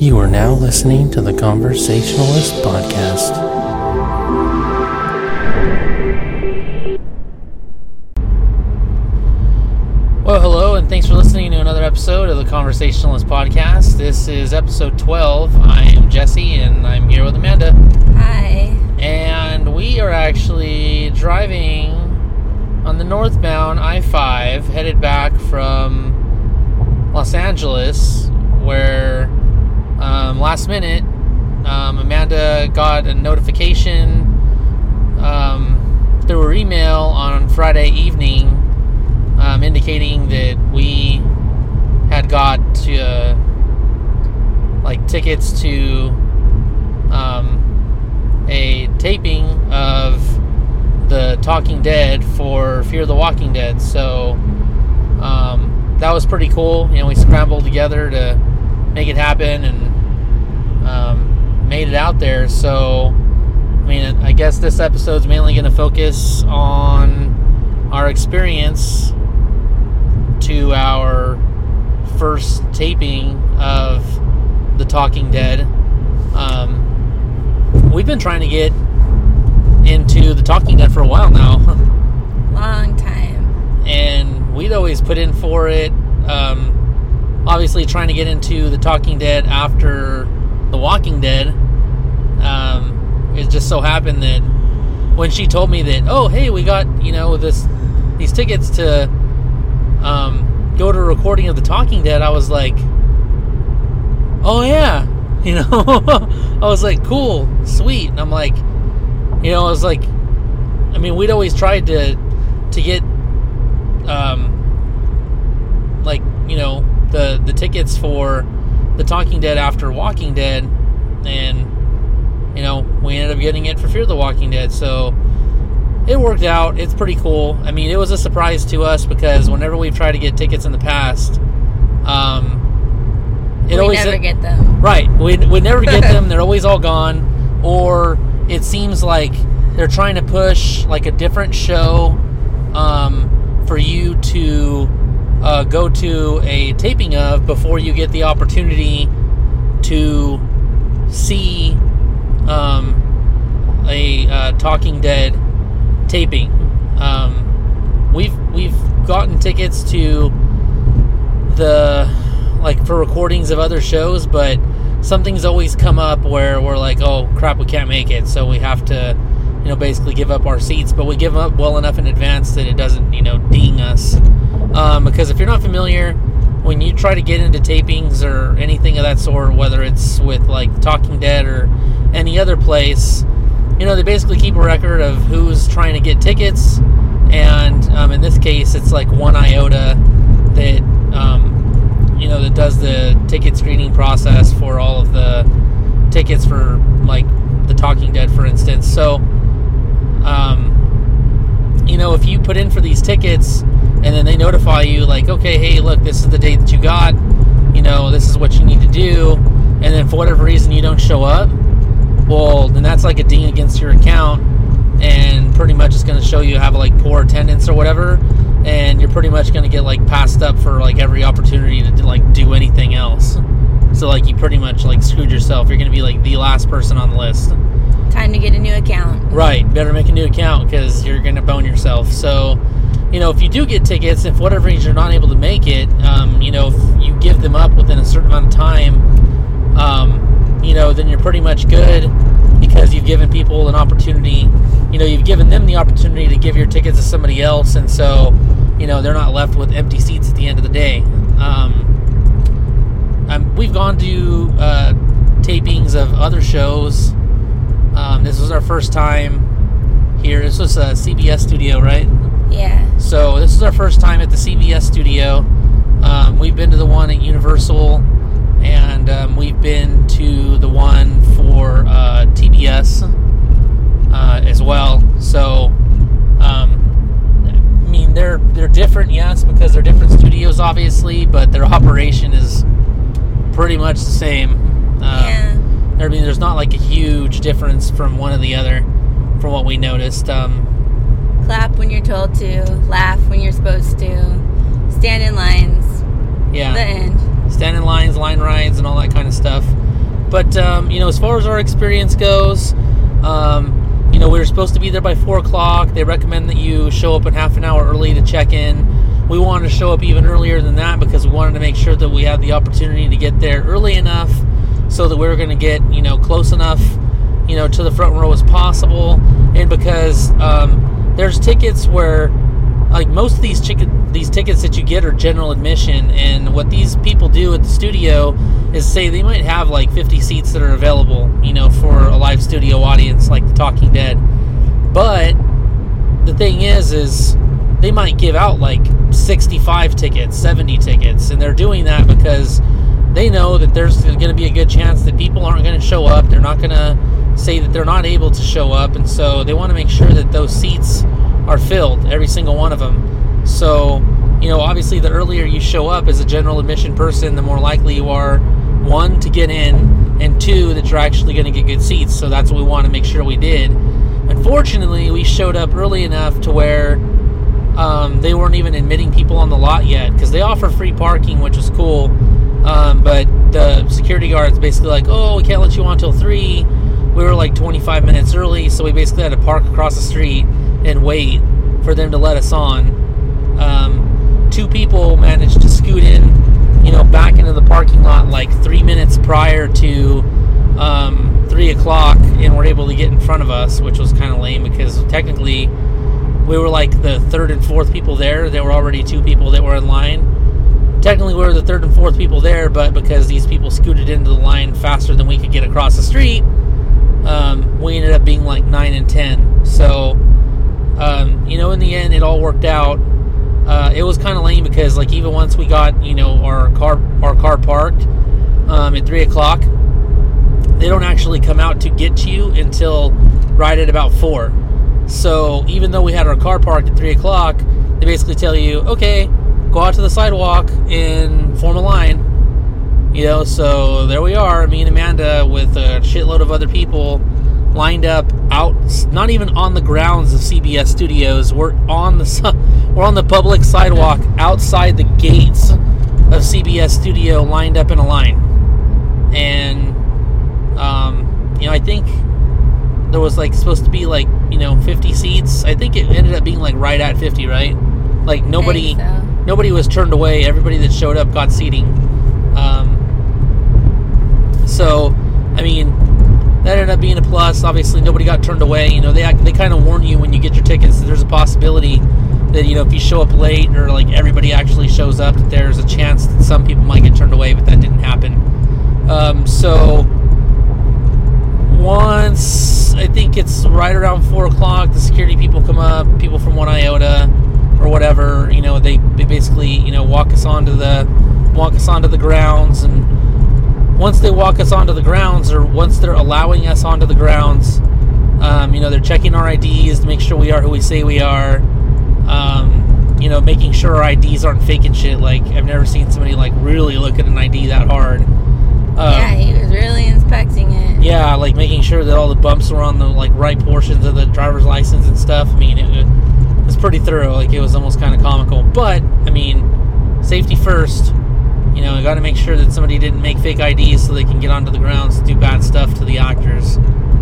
You are now listening to the Conversationalist Podcast. Well, hello, and thanks for listening to another episode of the Conversationalist Podcast. This is episode 12. I am Jesse, and I'm here with Amanda. Hi. And we are actually driving on the northbound I 5, headed back from Los Angeles, where um, last minute um, Amanda got a notification um, through her email on Friday evening um, indicating that we had got to uh, like tickets to um, a taping of the Talking Dead for Fear the Walking Dead. So um, that was pretty cool. You know, we scrambled together to make it happen and um, made it out there. So, I mean, I guess this episode's mainly going to focus on our experience to our first taping of The Talking Dead. Um, we've been trying to get into The Talking Dead for a while now. Long time. and we'd always put in for it. Um, obviously, trying to get into The Talking Dead after The Walking Dead. Um, it just so happened that when she told me that, oh, hey, we got you know this these tickets to um, go to a recording of The Talking Dead, I was like, oh yeah, you know, I was like, cool, sweet, and I'm like, you know, I was like, I mean, we'd always tried to to get um, like you know the the tickets for The Talking Dead after Walking Dead, and you know we ended up getting it for Fear the Walking Dead, so it worked out. It's pretty cool. I mean, it was a surprise to us because whenever we've tried to get tickets in the past, um, it we always never get them. right. We we never get them. They're always all gone, or it seems like they're trying to push like a different show um, for you to uh, go to a taping of before you get the opportunity to see um, a uh, Talking Dead taping. Um, we've we've gotten tickets to the like for recordings of other shows, but something's always come up where we're like, oh crap, we can't make it, so we have to, you know, basically give up our seats. But we give them up well enough in advance that it doesn't, you know, ding us. Um, because if you're not familiar, when you try to get into tapings or anything of that sort, whether it's with like Talking Dead or any other place, you know, they basically keep a record of who's trying to get tickets, and um, in this case, it's like one iota that um, you know that does the ticket screening process for all of the tickets for like the Talking Dead, for instance. So, um, you know, if you put in for these tickets and then they notify you, like, okay, hey, look, this is the date that you got, you know, this is what you need to do, and then for whatever reason you don't show up, well, then that's like a ding against your account, and pretty much it's going to show you have like poor attendance or whatever, and you're pretty much going to get like passed up for like every opportunity to like do anything else. So like you pretty much like screwed yourself. You're going to be like the last person on the list. Time to get a new account. Right. Better make a new account because you're going to bone yourself. So, you know, if you do get tickets, if whatever reason you're not able to make it, um, you know, if you give them up within a certain amount of time, um, you know, then you're pretty much good because you've given people an opportunity. You know, you've given them the opportunity to give your tickets to somebody else, and so, you know, they're not left with empty seats at the end of the day. Um, um, we've gone to uh, tapings of other shows. Um, this was our first time here. This was a CBS studio, right? Yeah. So this is our first time at the CBS studio. Um, we've been to the one at Universal, and um, we've been to the one for uh, TBS uh, as well. So, um, I mean, they're they're different, yes, because they're different studios, obviously, but their operation is pretty much the same. Um, yeah. I mean, there's not like a huge difference from one to the other, from what we noticed. Um, Clap when you're told to. Laugh when you're supposed to. Stand in lines. yeah. The end. stand in lines, line rides, and all that kind of stuff. but um, you know, as far as our experience goes, um, you know, we were supposed to be there by four o'clock. They recommend that you show up in half an hour early to check in. We wanted to show up even earlier than that because we wanted to make sure that we had the opportunity to get there early enough so that we were going to get you know close enough you know to the front row as possible. And because um, there's tickets where like most of these ticket these tickets that you get are general admission. And what these people do at the studio is say they might have like 50 seats that are available you know for a live studio audience like the talking dead. But the thing is is they might give out like 65 tickets 70 tickets. And they're doing that because they know that there's going to be a good chance that people aren't going to show up they're not going to say that they're not able to show up and so they want to make sure that those seats are filled, every single one of them. So, you know, obviously, the earlier you show up as a general admission person, the more likely you are, one, to get in, and two, that you're actually going to get good seats. So that's what we want to make sure we did. Unfortunately, we showed up early enough to where um, they weren't even admitting people on the lot yet because they offer free parking, which is cool. Um, but the security guards basically like, oh, we can't let you on until three. We were like 25 minutes early, so we basically had to park across the street and wait for them to let us on. Um, two people managed to scoot in, you know, back into the parking lot like three minutes prior to um, three o'clock, and were able to get in front of us, which was kind of lame because technically we were like the third and fourth people there. There were already two people that were in line. Technically, we were the third and fourth people there, but because these people scooted into the line faster than we could get across the street, um, we ended up being like nine and ten. So um, you know, in the end, it all worked out. Uh, it was kind of lame because, like, even once we got, you know, our car our car parked um, at three o'clock, they don't actually come out to get to you until right at about four. So even though we had our car parked at three o'clock, they basically tell you, okay, go out to the sidewalk and form a line. You know, so there we are, me and Amanda with a shitload of other people lined up out, not even on the grounds of CBS Studios. We're on the we're on the public sidewalk outside the gates of CBS Studio, lined up in a line. And um, you know, I think there was like supposed to be like you know 50 seats. I think it ended up being like right at 50, right? Like nobody so. Nobody was turned away. Everybody that showed up got seating. Um, so, I mean, that ended up being a plus. Obviously, nobody got turned away. You know, they they kind of warn you when you get your tickets that there's a possibility that you know if you show up late or like everybody actually shows up, that there's a chance that some people might get turned away, but that didn't happen. Um, so once I think it's right around four o'clock, the security people come up, people from One Iota or whatever. You know, they, they basically you know walk us onto the walk us onto the grounds and once they walk us onto the grounds or once they're allowing us onto the grounds, um, you know, they're checking our IDs to make sure we are who we say we are. Um, you know, making sure our IDs aren't faking shit. Like I've never seen somebody like really look at an ID that hard. Um, yeah, he was really inspecting it. Yeah, like making sure that all the bumps were on the like right portions of the driver's license and stuff. I mean, it, it was pretty thorough. Like it was almost kind of comical. But I mean, safety first. You know, I got to make sure that somebody didn't make fake IDs so they can get onto the grounds to do bad stuff to the actors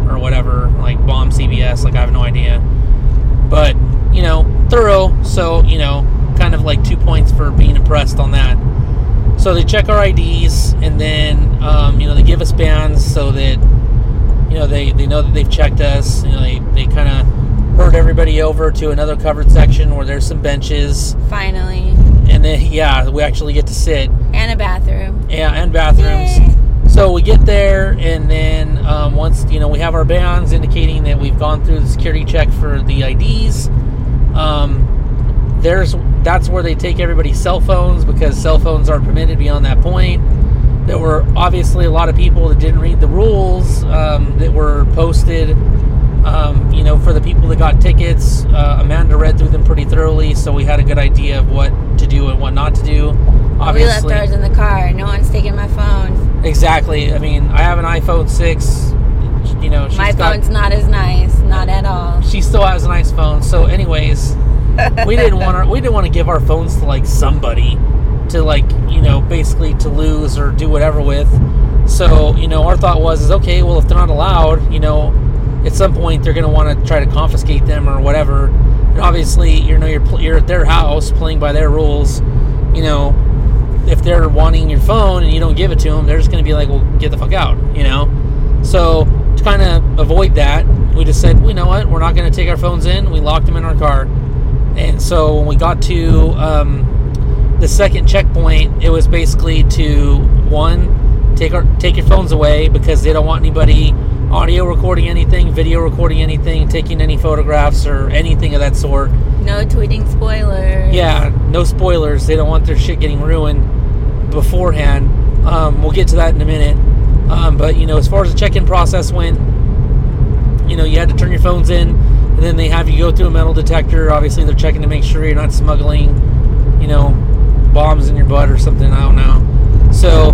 or whatever, like bomb CBS. Like I have no idea, but you know, thorough. So you know, kind of like two points for being impressed on that. So they check our IDs and then um, you know they give us bands so that you know they, they know that they've checked us. You know they, they kind of herd everybody over to another covered section where there's some benches. Finally. And then yeah, we actually get to sit. And a bathroom. Yeah, and bathrooms. Yay. So we get there, and then um, once you know we have our bands indicating that we've gone through the security check for the IDs. Um, there's that's where they take everybody's cell phones because cell phones aren't permitted beyond that point. There were obviously a lot of people that didn't read the rules um, that were posted um, you know, for the people that got tickets, uh, Amanda read through them pretty thoroughly, so we had a good idea of what to do and what not to do. Obviously, we left ours in the car. No one's taking my phone. Exactly. I mean, I have an iPhone six. You know, my phone's got, not as nice, not at all. She still has a nice phone. So, anyways, we didn't want our, we didn't want to give our phones to like somebody to like you know basically to lose or do whatever with. So, you know, our thought was, is okay, well, if they're not allowed, you know, at some point they're going to want to try to confiscate them or whatever. And obviously, you know, you're, you're at their house playing by their rules. You know, if they're wanting your phone and you don't give it to them, they're just going to be like, well, get the fuck out, you know? So, to kind of avoid that, we just said, well, you know what, we're not going to take our phones in. We locked them in our car. And so when we got to um, the second checkpoint, it was basically to one, take our take your phones away because they don't want anybody audio recording anything, video recording anything, taking any photographs or anything of that sort. No tweeting spoilers. Yeah, no spoilers. They don't want their shit getting ruined beforehand. Um, we'll get to that in a minute. Um, but you know, as far as the check-in process went, you know, you had to turn your phones in, and then they have you go through a metal detector. Obviously, they're checking to make sure you're not smuggling, you know, bombs in your butt or something. I don't know. So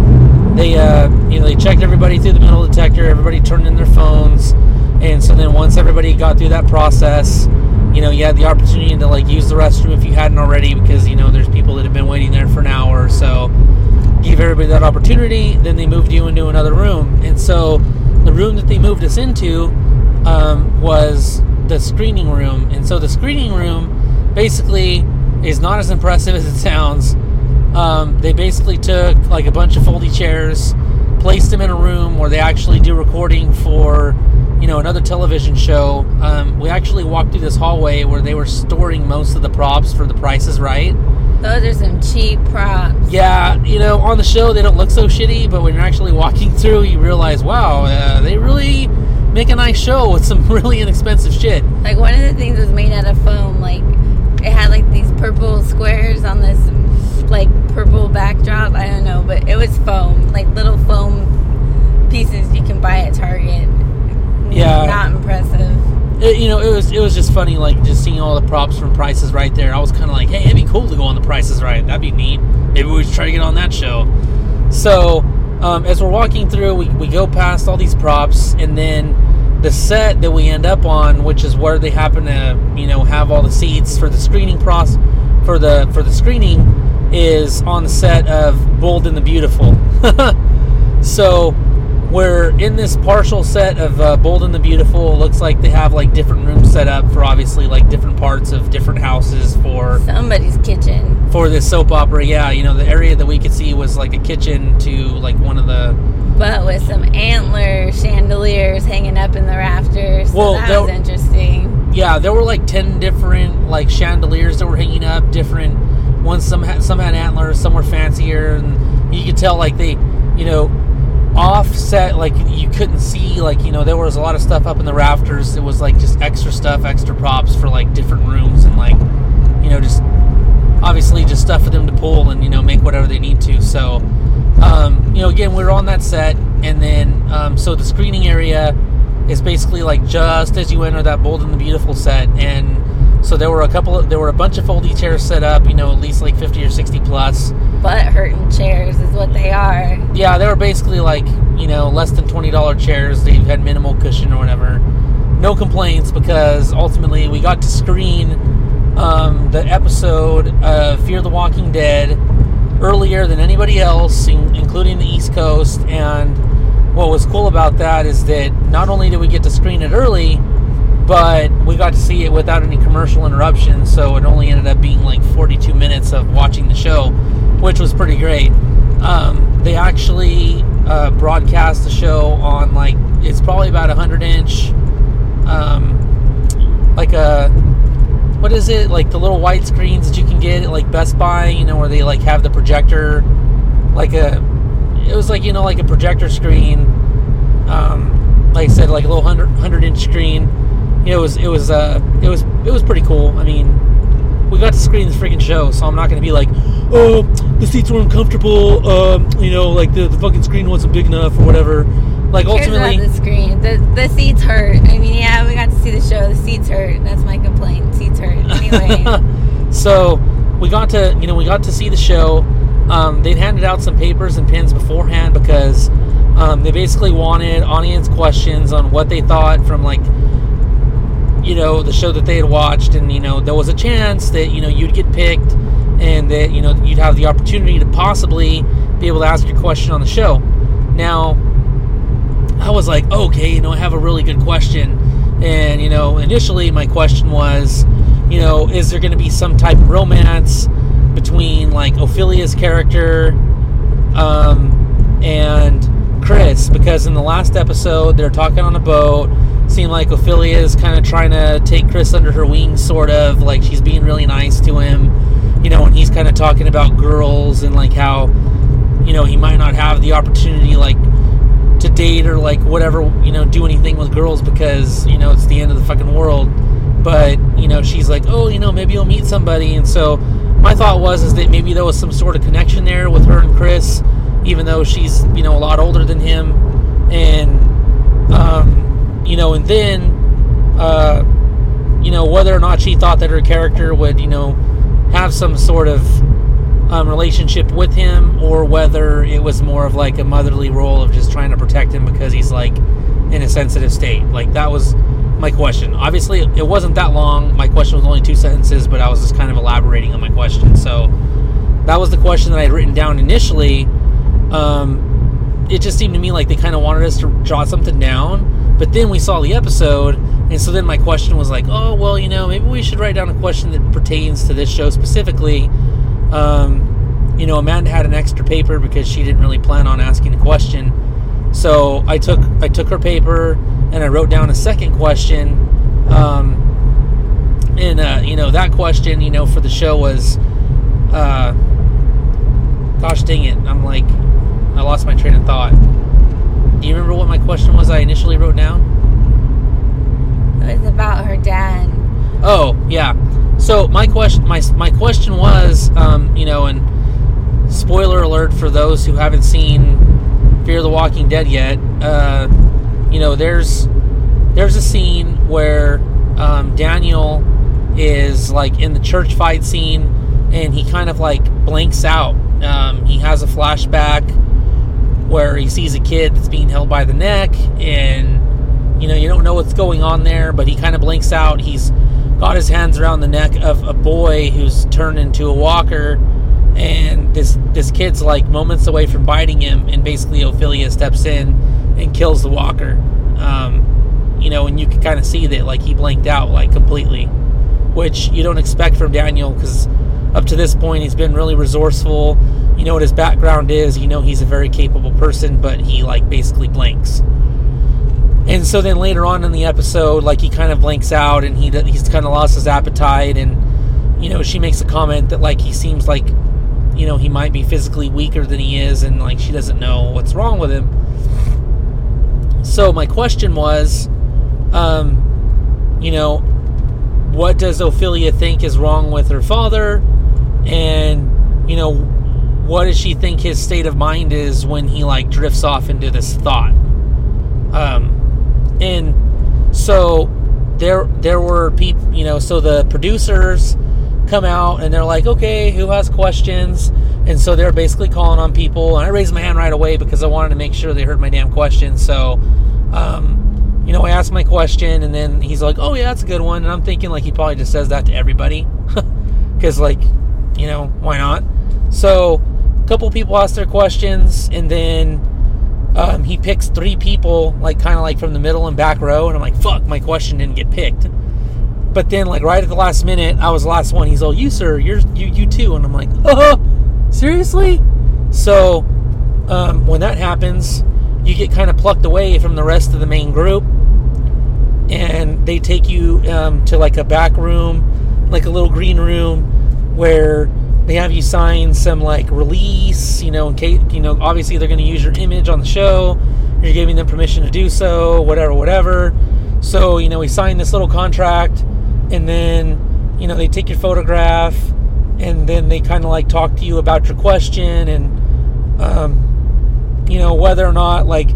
they, uh, you know, they checked everybody through the metal detector. Everybody turned in their phones, and so then once everybody got through that process, you know, you had the opportunity to like use the restroom if you hadn't already, because you know there's people that have been waiting there for an hour so. Give everybody that opportunity. Then they moved you into another room, and so the room that they moved us into um, was the screening room. And so the screening room basically is not as impressive as it sounds. Um, they basically took like a bunch of foldy chairs, placed them in a room where they actually do recording for, you know, another television show. Um, we actually walked through this hallway where they were storing most of the props for The Price is Right. Those are some cheap props. Yeah, you know, on the show they don't look so shitty, but when you're actually walking through, you realize, wow, uh, they really make a nice show with some really inexpensive shit. Like one of the things was made out of foam. Like it had like these purple squares on this like purple backdrop. I don't know, but it was foam, like little foam pieces you can buy at Target. Yeah. Not impressive. It, you know, it was it was just funny, like just seeing all the props from Prices Right there. I was kind of like, hey, it'd be cool to go on the Prices Right. That'd be neat. Maybe we should try to get on that show. So, um, as we're walking through, we, we go past all these props, and then the set that we end up on, which is where they happen to, you know, have all the seats for the screening process for the for the screening, is on the set of Bold and the Beautiful. so we're in this partial set of uh, Bold and the Beautiful. It looks like they have like different rooms set up for obviously like different parts of different houses for Somebody's kitchen. for this soap opera. Yeah, you know the area that we could see was like a kitchen to like one of the But with some antler chandeliers hanging up in the rafters. So Well, that there- was interesting. yeah there were like 10 different like chandeliers that were hanging up different ones some had some had antlers some were fancier and you could tell like they you know offset like you couldn't see like you know there was a lot of stuff up in the rafters it was like just extra stuff extra props for like different rooms and like you know just obviously just stuff for them to pull and you know make whatever they need to so um, you know again we were on that set and then um, so the screening area is basically like just as you enter that bold and the beautiful set and so there were a couple of there were a bunch of foldy chairs set up you know at least like 50 or 60 plus. Butt hurting chairs is what they are. yeah they were basically like you know less than $20 chairs. They had minimal cushion or whatever. No complaints because ultimately we got to screen um, the episode of fear the walking dead earlier than anybody else in- including the east coast and what was cool about that is that not only did we get to screen it early but we got to see it without any commercial interruptions so it only ended up being like 42 minutes of watching the show which was pretty great. Um, they actually uh, broadcast the show on like it's probably about a 100 inch um, like a what is it like the little white screens that you can get at like best buy you know where they like have the projector? Like a it was like you know like a projector screen um, like i said like a little 100, 100 inch screen. It was it was uh it was it was pretty cool. I mean we got to screen this freaking show so i'm not to be like oh the seats were uncomfortable um you know like the, the fucking screen wasn't big enough or whatever like ultimately the screen. The the seats hurt. I mean, yeah, we got to see the show. The seats hurt. That's my complaint. Seats hurt. Anyway, so we got to you know we got to see the show um, they'd handed out some papers and pens beforehand because um, they basically wanted audience questions on what they thought from like you know the show that they had watched and you know there was a chance that you know you'd get picked and that you know you'd have the opportunity to possibly be able to ask your question on the show Now, I was like, okay, you know, I have a really good question. And, you know, initially my question was, you know, is there going to be some type of romance between like Ofelia's character um, and Chris? Because in the last episode, they're talking on a boat. Seemed like Ofelia is kind of trying to take Chris under her wing, sort of like she's being really nice to him, you know, and he's kind of talking about girls and like how, you know, he might not have the opportunity like to date or like whatever, you know, do anything with girls because you know it's the end of the fucking world. But you know, she's like, oh, you know, maybe you'll meet somebody, and so my thought was is that maybe there was some sort of connection there with her and Chris, even though she's you know a lot older than him, and um, you know, and then uh, you know whether or not she thought that her character would you know have some sort of um, relationship with him, or whether was more of like a motherly role of just trying to protect him because he's like in a sensitive state. Like that was my question. Obviously, it wasn't that long. My question was only two sentences, but I was just kind of elaborating on my question. So that was the question that I had written down initially. Um, it just seemed to me like they kind of wanted us to jot something down, but then we saw the episode, and so then my question was like, oh well, you know, maybe we should write down a question that pertains to this show specifically. Um, you know, Amanda had an extra paper because she didn't really plan on asking a question. So I took I took her paper and I wrote down a second question. Um, and uh, you know that question, you know, for the show was, uh, gosh dang it, I'm like, I lost my train of thought. Do you remember what my question was? I initially wrote down. It was about her dad. Oh yeah. So my question, my my question was, um, you know, and spoiler alert for those who haven't seen Fear the Walking Dead yet. Uh, you know, there's there's a scene where um, Daniel is like in the church fight scene, and he kind of like blanks out. Um, he has a flashback where he sees a kid that's being held by the neck, and you know you don't know what's going on there, but he kind of blinks out. He's got his hands around the neck of a boy who's turned into a walker, and this this kid's like moments away from biting him, and basically Ofelia steps in and kills the walker. Um, you know, and you can kind of see that like he blanked out like completely, which you don't expect from Daniel because up to this point he's been really resourceful. You know what his background is. You know he's a very capable person, but he like basically blanks. And so then later on in the episode, like he kind of blanks out and he he's kind of lost his appetite, and you know she makes a comment that like he seems like you know he might be physically weaker than he is, and like she doesn't know what's wrong with him. So my question was, um, you know, what does Ofelia think is wrong with her father, and you know, what does she think his state of mind is when he like drifts off into this thought? Um, and so there there were people, you know, so the producers come out and they're like, okay, who has questions? And so they're basically calling on people. And I raised my hand right away because I wanted to make sure they heard my damn question. So, um, you know, I asked my question and then he's like, oh, yeah, that's a good one. And I'm thinking, like, he probably just says that to everybody because, like, you know, why not? So, a couple people asked their questions and then um, he picks three people, like, kind of like from the middle and back row. And I'm like, fuck, my question didn't get picked. But then, like right at the last minute, I was the last one. He's all, "You sir, you're you you too," and I'm like, "Oh, seriously?" So um, when that happens, you get kind of plucked away from the rest of the main group, and they take you um, to like a back room, like a little green room, where they have you sign some like release. You know, in case you know, obviously they're going to use your image on the show. You're giving them permission to do so, whatever, whatever. So you know, we signed this little contract and then you know they take your photograph and then they kind of like talk to you about your question and um, you know whether or not like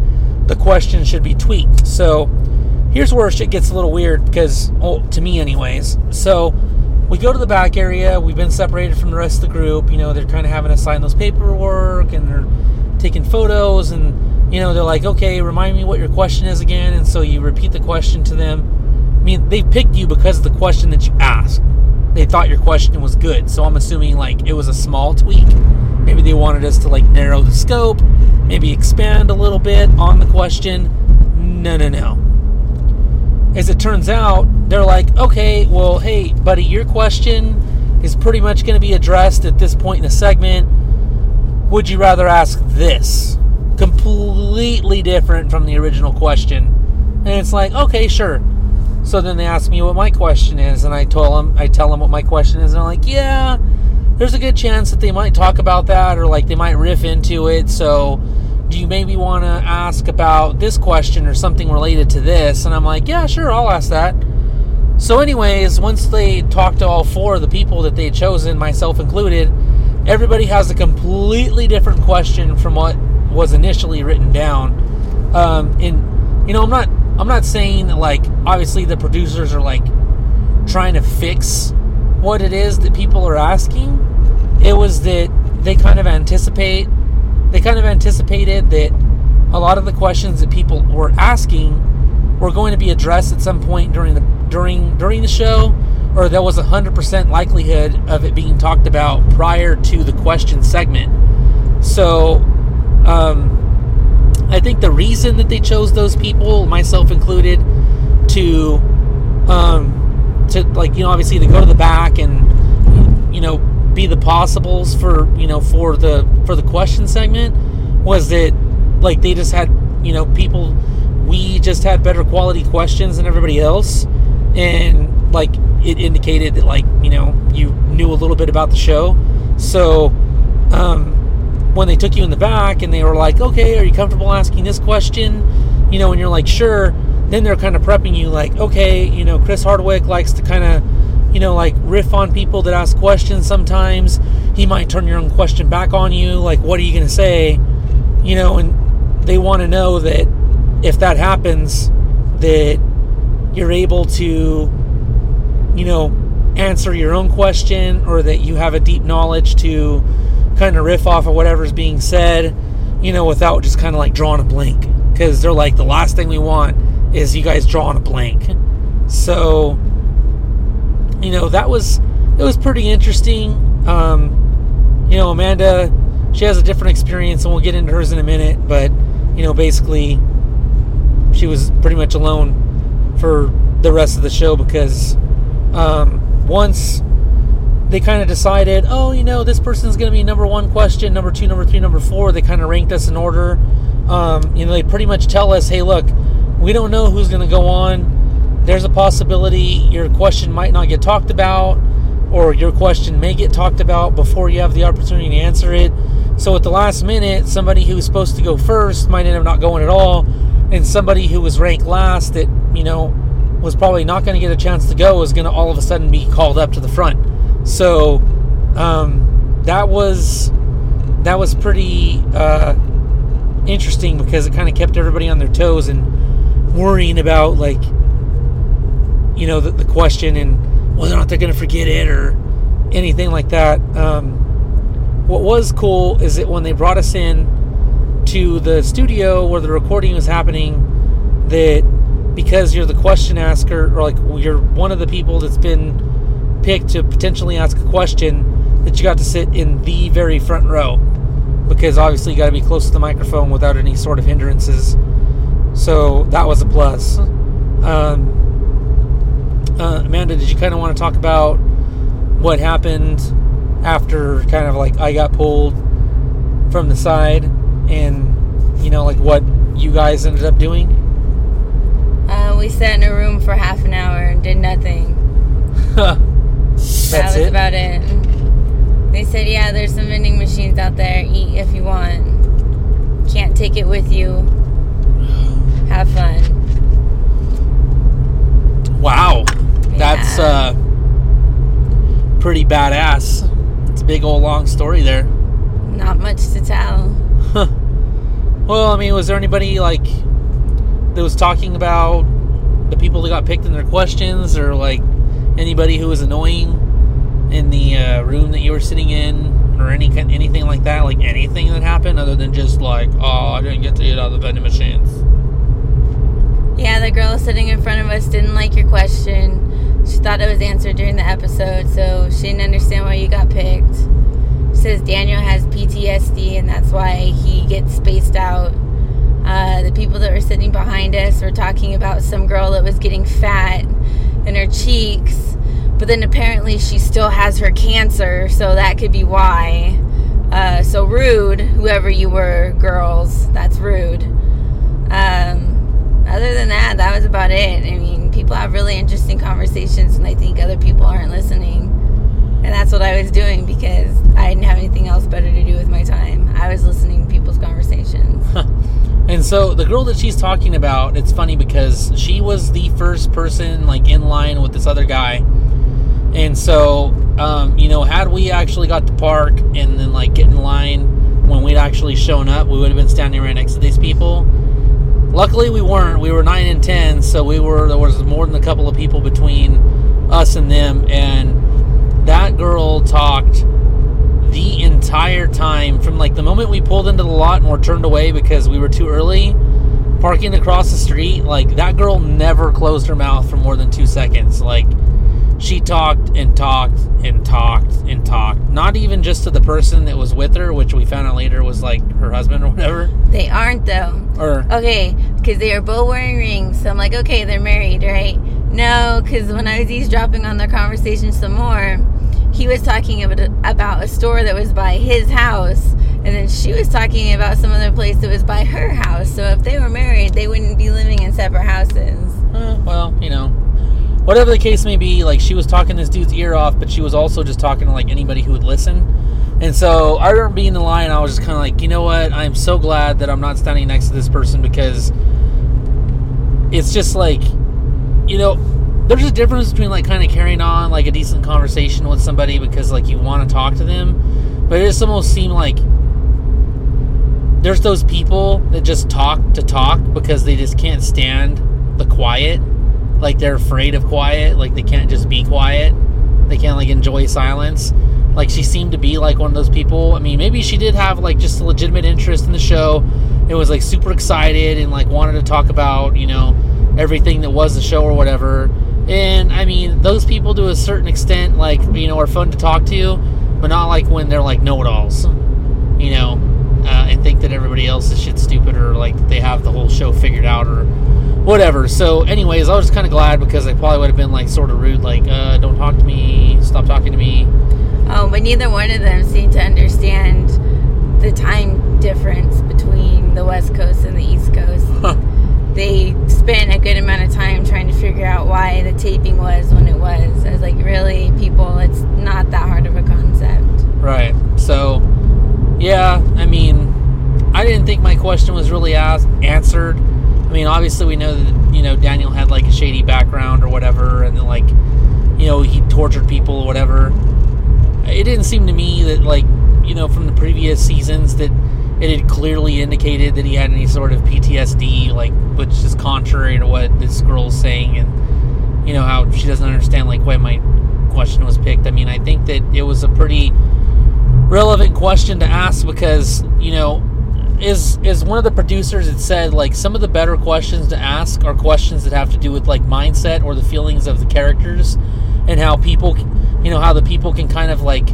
the question should be tweaked. So here's where shit gets a little weird because well, to me anyways. So we go to the back area we've been separated from the rest of the group you know they're kind of having us sign those paperwork and they're taking photos and you know they're like okay remind me what your question is again and so you repeat the question to them mean, they picked you because of the question that you asked, they thought your question was good. So I'm assuming like it was a small tweak. Maybe they wanted us to like narrow the scope, maybe expand a little bit on the question. No, no, no. As it turns out, they're like, okay, well, hey, buddy, your question is pretty much going to be addressed at this point in the segment. Would you rather ask this? Completely different from the original question. And it's like, okay, sure. So then they ask me what my question is, and I told them, I tell them what my question is, and I'm like, yeah, there's a good chance that they might talk about that, or like they might riff into it. So, do you maybe want to ask about this question or something related to this? And I'm like, yeah, sure, I'll ask that. So, anyways, once they talked to all four of the people that they chosen, myself included, everybody has a completely different question from what was initially written down. Um, and you know, I'm not I'm not saying that like obviously the producers are like trying to fix what it is that people are asking. It was that they kind of anticipate they kind of anticipated that a lot of the questions that people were asking were going to be addressed at some point during the during during the show or there was a 100% likelihood of it being talked about prior to the question segment. So um, I think the reason that they chose those people, myself included, to um, to like you know obviously to go to the back and you know be the possibles for you know for the for the question segment was that like they just had you know people we just had better quality questions than everybody else. And like it indicated that like you know you knew a little bit about the show. So um, when they took you in the back and they were like okay are you comfortable asking this question? You know and you're like sure. Then they're kind of prepping you like okay you know chris hardwick likes to kind of you know like riff on people that ask questions sometimes. He might turn your own question back on you like what are you going to say? You know and they want to know that if that happens that you're able to you know answer your own question or that you have a deep knowledge to kind of riff off of whatever's being said you know without just kind of like drawing a blank. Because they're like the last thing we want is you guys drawing a blank. So you know that was it was pretty interesting. Um, you know amanda she has a different experience and we'll get into hers in a minute but you know basically she was pretty much alone for the rest of the show because um, once they kind of decided, oh, you know, this person's going to be number one question, number two, number three, number four. They kind of ranked us in order. Um, you know, they pretty much tell us, hey, look, we don't know who's going to go on. There's a possibility your question might not get talked about, or your question may get talked about before you have the opportunity to answer it. So at the last minute, somebody who was supposed to go first might end up not going at all, and somebody who was ranked last that you know was probably not going to get a chance to go is going to all of a sudden be called up to the front. So um, that was that was pretty uh, interesting because it kind of kept everybody on their toes and worrying about like you know the, the question and whether or not they're going to forget it or anything like that. Um, what was cool is that when they brought us in to the studio where the recording was happening, that because you're the question asker or like you're one of the people that's been picked to potentially ask a question, that you got to sit in the very front row because obviously you got to be close to the microphone without any sort of hindrances. So that was a plus. Um, uh, Amanda, did you kind of want to talk about what happened after kind of like I got pulled from the side and you know like what you guys ended up doing? Uh, we sat in a room for half an hour and did nothing. That's that was it. about it. They said, yeah, there's some vending machines out there. Eat if you want. Can't take it with you. Have fun. wow, that's uh, pretty badass. It's a big old long story there. Not much to tell. Huh. Well, I mean, was there anybody like that was talking about the people that got picked in their questions, or like anybody who was annoying in the uh, room that you were sitting in, or any anything like that? Like anything that happened, other than just like, oh, I didn't get to eat out of the vending machines. Yeah, the girl sitting in front of us didn't like your question, She thought it was answered during the episode, so she didn't understand why you got picked. She says Daniel has PTSD and that's why he gets spaced out. Uh, the people that were sitting behind us were talking about some girl that was getting fat in her cheeks, but then apparently she still has her cancer, so that could be why. Uh, so rude, whoever you were, girls. That's rude. Um, other than that, that was about it. I mean, people have really interesting conversations, and I think other people aren't listening. And that's what I was doing because I didn't have anything else better to do with my time. I was listening to people's conversations. And so the girl that she's talking about, it's funny because she was the first person like in line with this other guy. And so, um, you know, had we actually got to park and then like get in line when we'd actually shown up, we would have been standing right next to these people. Luckily, we weren't. We were nine and ten, so we were. There was more than a couple of people between us and them, and that girl talked the entire time from like the moment we pulled into the lot and were turned away because we were too early parking across the street like that girl never closed her mouth for more than two seconds like she talked and talked and talked and talked not even just to the person that was with her which we found out later was like her husband or whatever they aren't though. or Okay, because they are both wearing rings. So I'm like, okay, they're married, right? No, because when I was eavesdropping on their conversation some more, he was talking about, about a store that was by his house, and then she was talking about some other place that was by her house. So if they were married, they wouldn't be living in separate houses. Uh, well, you know, whatever the case may be, like she was talking this dude's ear off, but she was also just talking to like anybody who would listen. And so I remember being in the line, I was just kind of like, you know what? I'm so glad that I'm not standing next to this person because it's just like, you know, there's a difference between like kind of carrying on like a decent conversation with somebody because like you want to talk to them, but it just almost seemed like there's those people that just talk to talk because they just can't stand the quiet. Like they're afraid of quiet. Like they can't just be quiet. They can't like enjoy silence. Like she seemed to be like one of those people. I mean, maybe she did have like just a legitimate interest in the show. It was like super excited and like wanted to talk about, you know, everything that was the show or whatever. And I mean, those people to a certain extent, like, you know, are fun to talk to, but not like when they're like know it alls, you know, uh, and think that everybody else is shit stupid or like they have the whole show figured out or whatever. So, anyways, I was just kind of glad because I probably would have been like sort of rude, like, uh, don't talk to me, stop talking to me. Oh, but neither one of them seemed to understand the time difference between the West Coast and the East Coast. They spent a good amount of time trying to figure out why the taping was when it was. I was like, really, people, it's not that hard of a concept. Right. So, yeah, I mean, I didn't think my question was really asked, answered. Mean, obviously, we know that, you know, Daniel had like a shady background or whatever, and then, like, you know, he tortured people or whatever. It didn't seem to me that, like, you know, from the previous seasons that it had clearly indicated that he had any sort of PTSD, like, which is contrary to what this girl's saying, and, you know, how she doesn't understand, like, why my question was picked. I mean, I think that it was a pretty relevant question to ask because you know is is one of the producers that said like some of the better questions to ask are questions that have to do with like mindset or the feelings of the characters and how people you know how the people can kind of like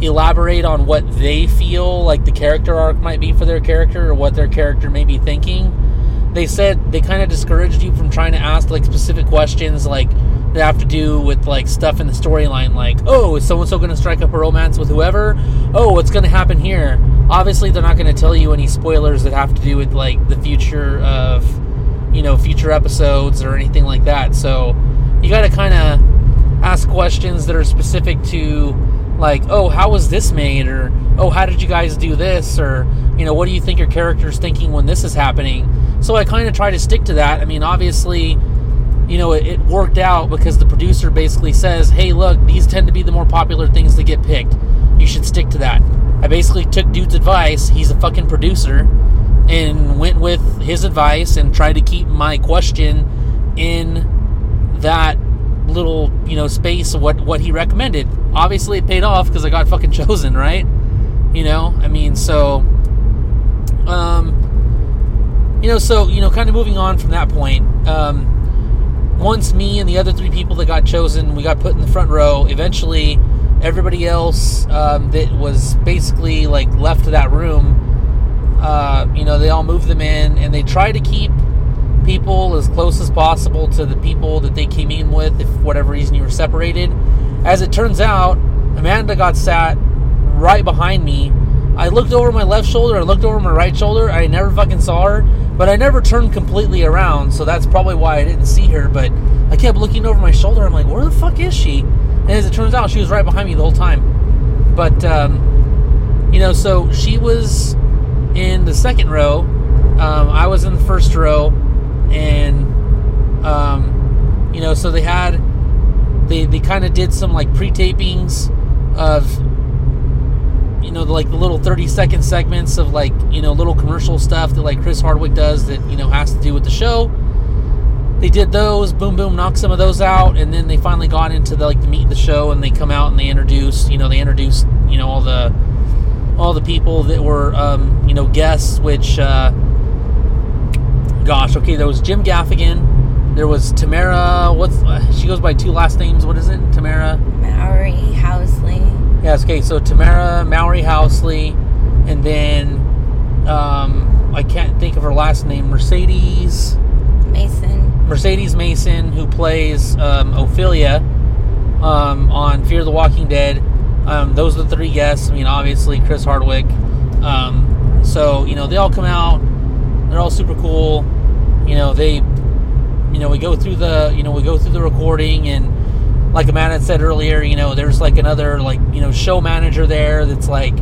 elaborate on what they feel like the character arc might be for their character or what their character may be thinking. They said they kind of discouraged you from trying to ask like specific questions like that have to do with like stuff in the storyline like oh is so and so going to strike up a romance with whoever? Oh what's going to happen here? Obviously they're not going to tell you any spoilers that have to do with like the future of you know future episodes or anything like that. So you got to kind of ask questions that are specific to like oh how was this made? Or oh how did you guys do this? Or you know what do you think your character's thinking when this is happening? So i kind of try to stick to that. I mean obviously you know it, it worked out because the producer basically says hey look these tend to be the more popular things that get picked. You should stick to that. I basically took dude's advice he's a fucking producer and went with his advice and tried to keep my question in that little you know space of what what he recommended. Obviously it paid off because i got fucking chosen right? You know? I mean so um you know so you know kind of moving on from that point um once me and the other three people that got chosen, we got put in the front row. Eventually, everybody else um, that was basically like left that room, uh, you know, they all moved them in, and they try to keep people as close as possible to the people that they came in with, if whatever reason you were separated. As it turns out, Amanda got sat right behind me. I looked over my left shoulder, I looked over my right shoulder. I never fucking saw her, but I never turned completely around, so that's probably why I didn't see her. But I kept looking over my shoulder. I'm like, where the fuck is she? And as it turns out, she was right behind me the whole time. But, um, you know, so she was in the second row. Um, I was in the first row. And, um, you know, so they had, they, they kind of did some like pre tapings of you know, the, like the little 30 second segments of like, you know, little commercial stuff that like Chris Hardwick does that, you know, has to do with the show. They did those, boom, boom, knocked some of those out, and then they finally got into the like the meat of the show, and they come out and they introduce, you know, they introduced, you know, all the all the people that were, um, you know, guests. Which, uh, gosh, okay, there was Jim Gaffigan, there was Tamera. What's uh, she goes by two last names? What is it? Tamera Mowry Housley. Yes, okay, so Tamera Mowry Housley, and then um, I can't think of her last name, Mercedes Mason. Mercedes Mason, who plays um, Ofelia um, on Fear the Walking Dead. Um, those are the three guests. I mean, obviously Chris Hardwick. Um, so you know they all come out. They're all super cool. You know they, you know we go through the you know we go through the recording and like a man Amanda said earlier, you know, there's like another like you know show manager there that's like,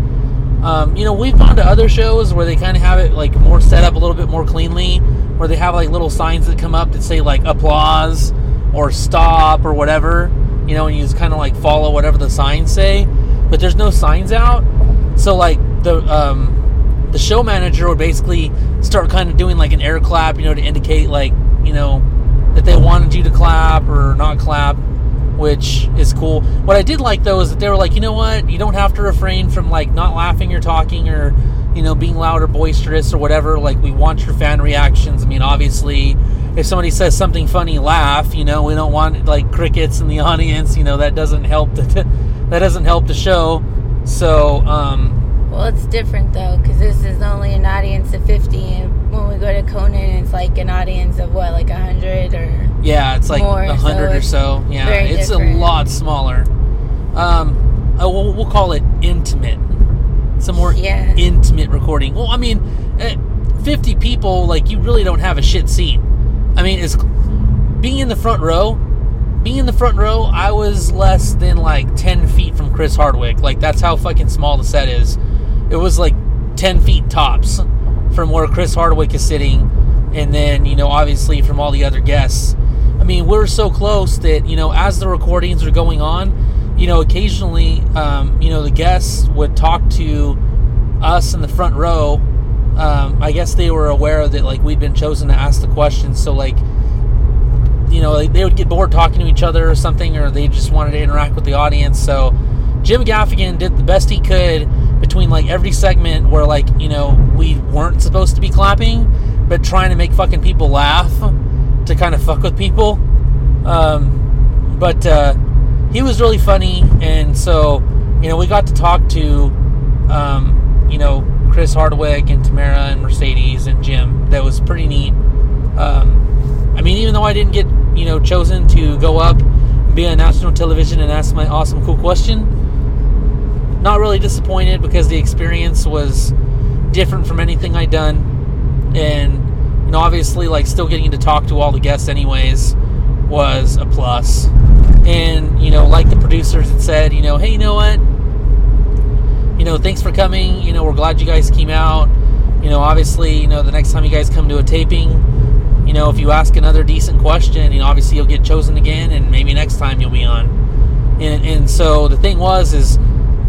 um, you know, we've gone to other shows where they kind of have it like more set up a little bit more cleanly, where they have like little signs that come up that say like applause or stop or whatever, you know, and you just kind of like follow whatever the signs say, but there's no signs out, so like the um, the show manager would basically start kind of doing like an air clap, you know, to indicate like you know that they wanted you to clap or not clap which is cool. What I did like though is that they were like, you know what, you don't have to refrain from like not laughing or talking or you know being loud or boisterous or whatever. Like we want your fan reactions. I mean, obviously, if somebody says something funny, laugh. You know, we don't want like crickets in the audience. You know, that doesn't help the that doesn't help the show. So. um well, it's different though, because this is only an audience of 50, and go to Conan, it's like an audience of what, like a 100 or. Yeah, it's like a hundred or so. Yeah, it's different. a lot smaller. Um, uh, we'll, we'll call it intimate. Some more Yeah. intimate recording. Well, I mean, eh, fifty people, like you really don't have a shit seat. I mean, it's being in the front row. Being in the front row, I was less than like ten feet from Chris Hardwick. Like that's how fucking small the set is. It was like ten feet tops from where Chris Hardwick is sitting, and then you know obviously from all the other guests. I mean, we're so close that you know as the recordings are going on, you know occasionally um, you know the guests would talk to us in the front row. Um, I guess they were aware that like we'd been chosen to ask the questions, so like you know they would get bored talking to each other or something, or they just wanted to interact with the audience. So Jim Gaffigan did the best he could between like every segment where like you know we weren't supposed to be clapping, but trying to make fucking people laugh to kind of fuck with people. Um, but uh, he was really funny, and so you know we got to talk to um, you know Chris Hardwick and Tamera and Mercedes and Jim. That was pretty neat. Um, I mean, even though I didn't get you know chosen to go up be on national television and ask my awesome cool question, not really disappointed because the experience was different from anything I'd done, and you know obviously like still getting to talk to all the guests anyways was a plus. And you know, like the producers had said, you know, hey, you know what? You know, thanks for coming. You know, we're glad you guys came out. You know, obviously, you know, the next time you guys come to a taping, you know, if you ask another decent question, you know, obviously you'll get chosen again, and maybe next time you'll be on. And, and so the thing was, is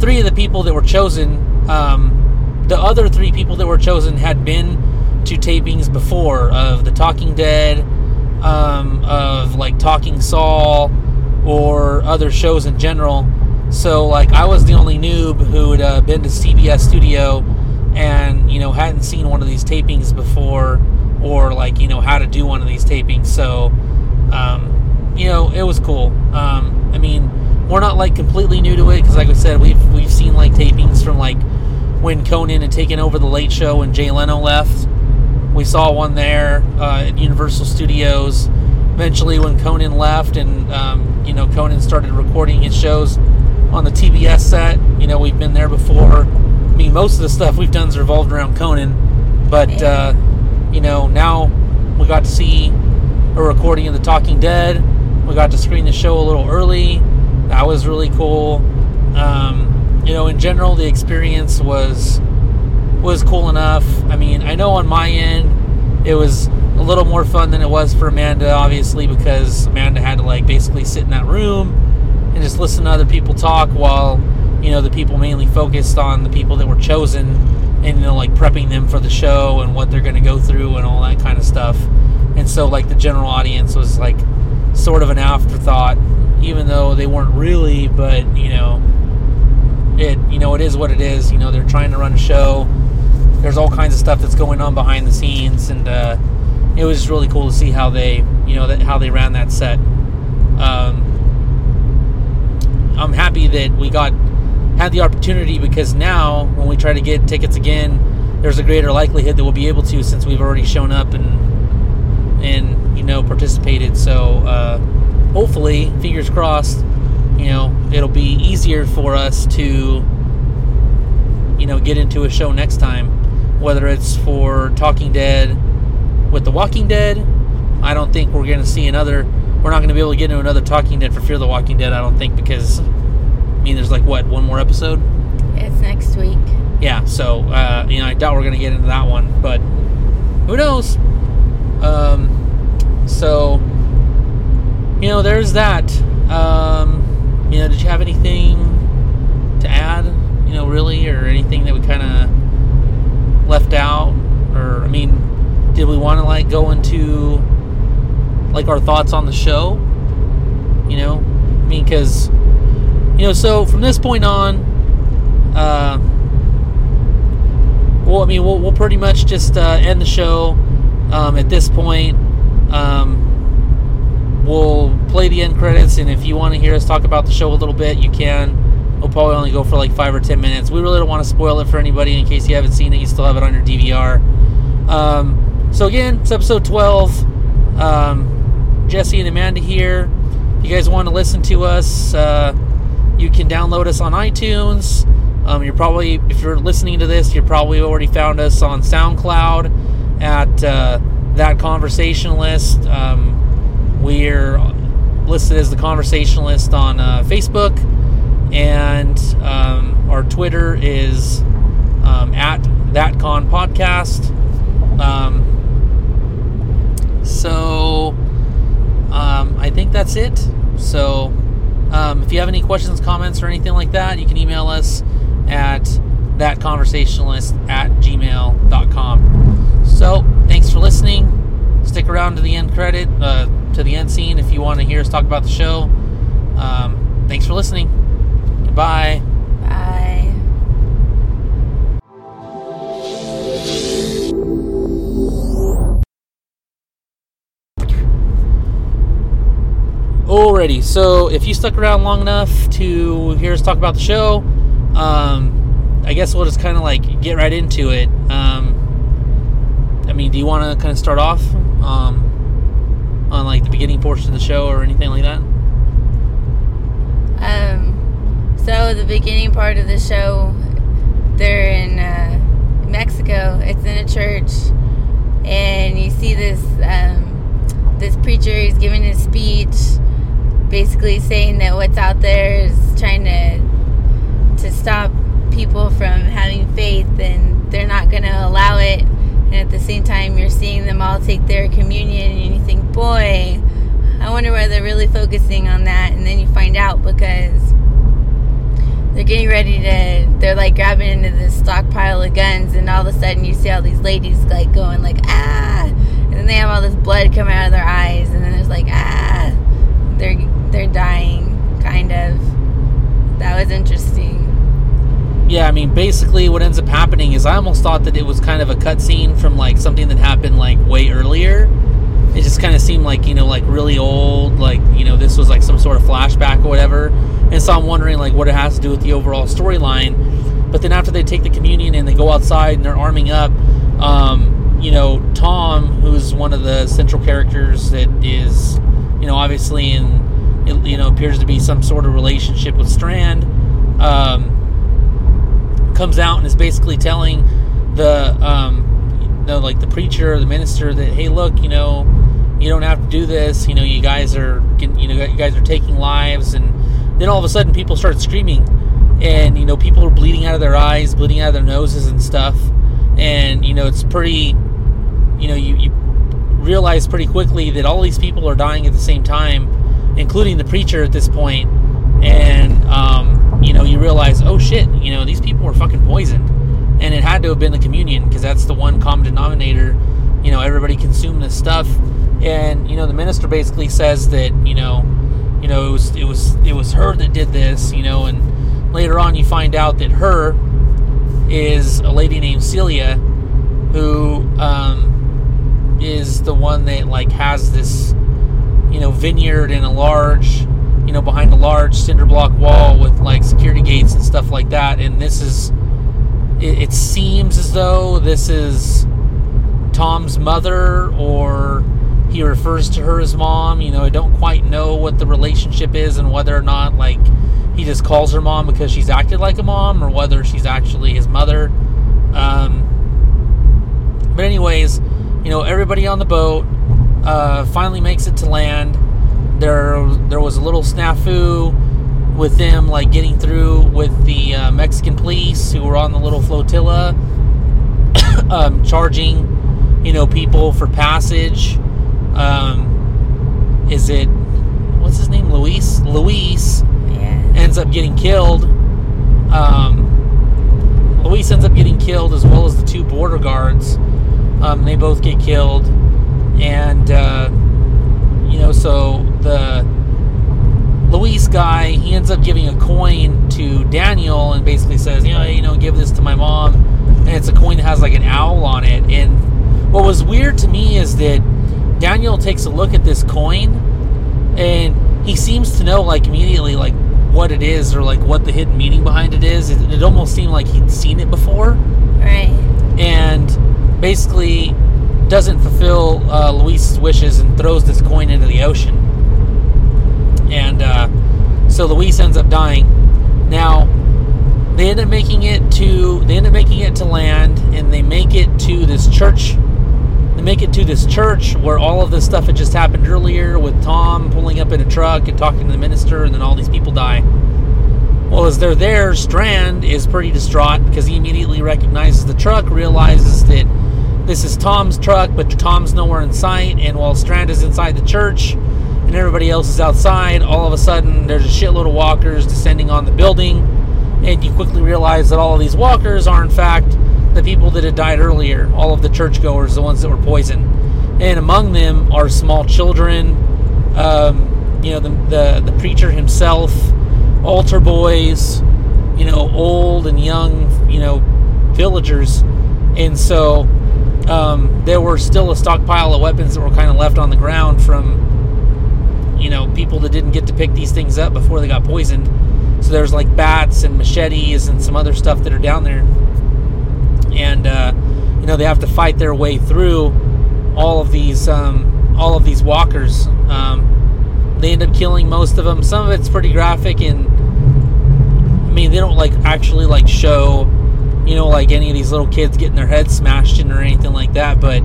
three of the people that were chosen, um, the other three people that were chosen had been to tapings before of The Talking Dead, um, of like Talking Saul, or other shows in general. So like I was the only noob who had uh, been to CBS Studio and you know hadn't seen one of these tapings before, or like you know how to do one of these tapings. So um, you know, it was cool. Um, I mean, we're not like completely new to it because, like I said, we've we've seen like tapings from like when Conan had taken over the Late Show and Jay Leno left. We saw one there uh, at Universal Studios. Eventually, when Conan left and um, you know Conan started recording his shows on the TBS set, you know we've been there before. I mean, most of the stuff we've done has revolved around Conan, but uh, you know now we got to see a recording of The Talking Dead. We got to screen the show a little early. That was really cool. Um, you know, in general, the experience was was cool enough. I mean, I know on my end, it was a little more fun than it was for Amanda, obviously, because Amanda had to like basically sit in that room and just listen to other people talk while you know the people mainly focused on the people that were chosen and you know like prepping them for the show and what they're going to go through and all that kind of stuff. And so like the general audience was like sort of an afterthought, even though they weren't really, but you know, it you know it is what it is. You know they're trying to run a show. There's all kinds of stuff that's going on behind the scenes, and uh, it was really cool to see how they you know that how they ran that set. Um, I'm happy that we got had the opportunity because now when we try to get tickets again, there's a greater likelihood that we'll be able to since we've already shown up and and you know participated. So uh, hopefully, fingers crossed, you know it'll be easier for us to you know get into a show next time, whether it's for Talking Dead with The Walking Dead. I don't think we're going to see another. We're not going to be able to get into another Talking Dead for Fear the Walking Dead. I don't think because I mean there's like what one more episode. It's next week. Yeah, so uh, you know I doubt we're going to get into that one, but who knows? Um, so you know there's that. Um, you know, did you have anything to add? You know, really, or anything that we kind of left out, or I mean, did we want to like go into like our thoughts on the show? You know, I mean, because you know, so from this point on, uh, well, I mean, we'll, we'll pretty much just uh, end the show um, at this point. Um, we'll play the end credits, and if you want to hear us talk about the show a little bit, you can. We'll probably only go for like five or ten minutes. We really don't want to spoil it for anybody in case you haven't seen it. You still have it on your DVR. Um, so again, it's episode twelve. Um, Jesse and Amanda here. If you guys want to listen to us, uh, you can download us on iTunes. Um, you're probably, if you're listening to this, you're probably already found us on SoundCloud at uh, that conversationalist. Um, we're listed as the conversationalist on uh, Facebook, and um, our Twitter is um, at that con podcast. Um, so um, I think that's it. So um, if you have any questions, comments, or anything like that, you can email us at thatconversationalist at gmail.com. So, thanks for listening. Stick around to the end credit, uh, to the end scene if you want to hear us talk about the show. Um, thanks for listening. Goodbye. Bye. Alrighty, so if you stuck around long enough to hear us talk about the show, um, I guess we'll just kind of like get right into it. Um, I mean, do you want to kind of start off um, on like the beginning portion of the show or anything like that? Um, so the beginning part of the show, they're in uh, Mexico. It's in a church, and you see this um, this preacher. He's giving his speech, basically saying that what's out there is trying to to stop people from having faith, and they're not going to allow it. And at the same time, you're seeing them all take their communion, and you think, boy. I wonder why they're really focusing on that, and then you find out because they're getting ready to. They're like grabbing into this stockpile of guns, and all of a sudden you see all these ladies like going like ah, and then they have all this blood coming out of their eyes, and then there's like ah, they're they're dying, kind of. That was interesting. Yeah, I mean, basically, what ends up happening is I almost thought that it was kind of a cutscene from like something that happened like way earlier. It just kind of seemed like you know like really old like you know this was like some sort of flashback or whatever and so i'm wondering like what it has to do with the overall storyline but then after they take the communion and they go outside and they're arming up um, you know tom who's one of the central characters that is you know obviously in you know appears to be some sort of relationship with strand um, comes out and is basically telling the um, you know, like the preacher or the minister that hey look you know you don't have to do this. You know you guys are getting, you know you guys are taking lives. And then all of a sudden people start screaming. And you know people are bleeding out of their eyes bleeding out of their noses and stuff. And you know it's pretty you know you, you realize pretty quickly that all these people are dying at the same time including the preacher at this point. And um, you know you realize oh shit you know these people were fucking poisoned and it had to have been the communion because that's the one common denominator. You know, everybody consumed this stuff, and you know, the minister basically says that you know, you know, it was it was it was her that did this. You know, and later on you find out that her is a lady named Celia, who um, is the one that like has this you know vineyard in a large you know behind a large cinder block wall with like security gates and stuff like that and this is it, it seems as though this is Tom's mother or he refers to her as mom. You know, I don't quite know what the relationship is and whether or not like he just calls her mom because she's acted like a mom or whether she's actually his mother. Um, but anyways, you know, everybody on the boat uh, finally makes it to land. There, there was a little snafu with them like getting through with the uh, Mexican police who were on the little flotilla, um, charging, you know, people for passage. Um, is it what's his name? Luis. Luis Yeah. ends up getting killed. Um, Luis ends up getting killed as well as the two border guards. Um, they both get killed, and uh, know, so the Luis guy he ends up giving a coin to Daniel and basically says, you know, you know, give this to my mom, and it's a coin that has like an owl on it. And what was weird to me is that Daniel takes a look at this coin, and he seems to know like immediately like what it is or like what the hidden meaning behind it is. It, it almost seemed like he'd seen it before Right. and basically doesn't fulfill uh, Luis's wishes and throws this coin into the ocean. And uh, so Luis ends up dying. Now they end up making it to they end up making it to land, and they make it to this church. They make it to this church where all of this stuff had just happened earlier with Tom pulling up in a truck and talking to the minister, and then all these people die. Well, as they're there, Strand is pretty distraught because he immediately recognizes the truck, realizes that this is Tom's truck, but Tom's nowhere in sight. And while Strand is inside the church and everybody else is outside, all of a sudden there's a shitload of walkers descending on the building. And you quickly realize that all of these walkers are, in fact, the people that had died earlier, all of the churchgoers, the ones that were poisoned. And among them are small children, um, you know, the, the, the preacher himself, altar boys, you know, old and young, you know, villagers. And so um, there were still a stockpile of weapons that were kind of left on the ground from, you know, people that didn't get to pick these things up before they got poisoned. So there's like bats and machetes and some other stuff that are down there. And, uh, you know, they have to fight their way through all of these, um, all of these walkers. Um, they end up killing most of them. Some of it's pretty graphic and I mean, they don't like actually like show, you know, like any of these little kids getting their heads smashed in or anything like that. But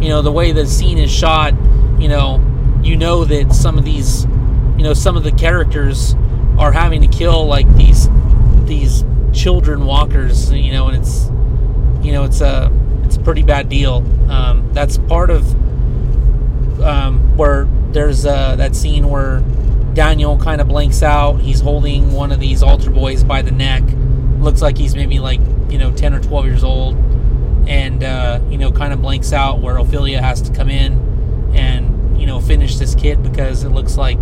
you know, the way the scene is shot, you know, you know that some of these, you know, some of the characters are having to kill like these these children walkers, you know, and it's you know it's a it's a pretty bad deal. Um, that's part of um, where there's uh, that scene where Daniel kind of blanks out. He's holding one of these altar boys by the neck. Looks like he's maybe like you know ten or twelve years old, and uh, you know kind of blanks out where Ofelia has to come in and you know finish this kid because it looks like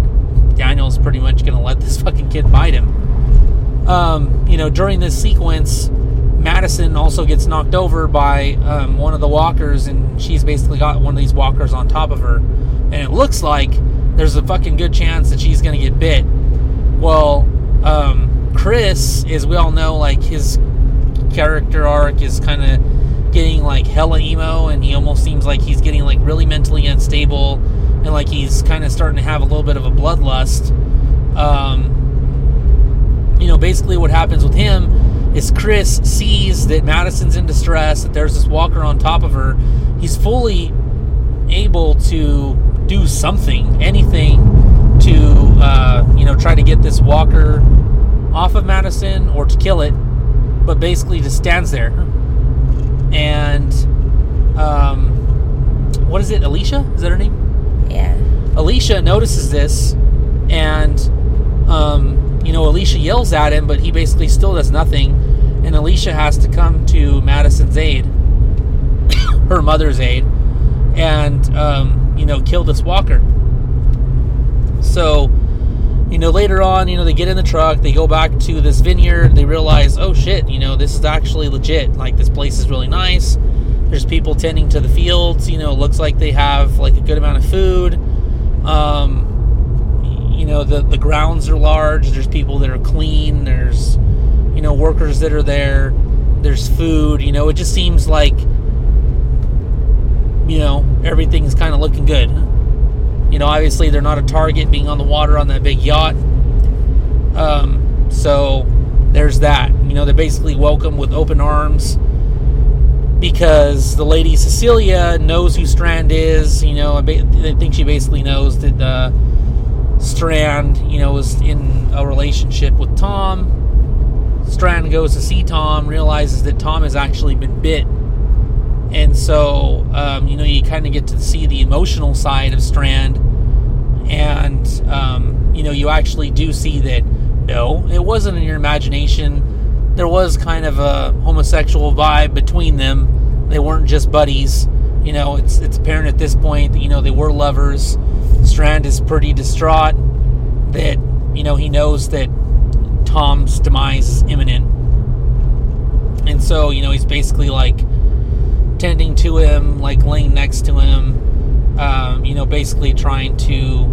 Daniel's pretty much to let this fucking kid bite him. Um, you know during this sequence, Madison also gets knocked over by um, one of the walkers, and she's basically got one of these walkers on top of her. and it looks like there's a fucking good chance that she's gonna get bit. Well, um, Chris, as we all know, like his character arc is kind of getting like hella emo, and he almost seems like he's getting like really mentally unstable, and like he's kind of starting to have a little bit of a bloodlust. Um, you know, basically what happens with him is Chris sees that Madison's in distress, that there's this walker on top of her. He's fully able to do something, anything to, uh, you know, try to get this walker off of Madison or to kill it, but basically just stands there. And, um, what is it? Alicia? Is that her name? Yeah. Alicia notices this, and um, you know Alicia yells at him, but he basically still does nothing. And Alicia has to come to Madison's aid, her mother's aid, and um, you know kill this walker. So, you know later on, you know they get in the truck, they go back to this vineyard, they realize, oh shit, you know this is actually legit. Like this place is really nice. There's people tending to the fields. You know, looks like they have like a good amount of food. Um, you know, the the grounds are large. There's people that are clean. There's you know workers that are there. There's food. You know, it just seems like you know everything's kind of looking good. You know, obviously they're not a target being on the water on that big yacht. Um, so there's that. You know, they're basically welcome with open arms because the lady Cecilia knows who Strand is. You know, I think she basically knows that uh, Strand, you know, is in a relationship with Tom. Strand goes to see Tom, realizes that Tom has actually been bit. And so, um, you know, you kind of get to see the emotional side of Strand. And, um, you know, you actually do see that no, it wasn't in your imagination. There was kind of a homosexual vibe between them. They weren't just buddies. You know, it's it's apparent at this point that you know they were lovers. Strand is pretty distraught that you know he knows that Tom's demise is imminent, and so you know he's basically like tending to him, like laying next to him. Um, you know, basically trying to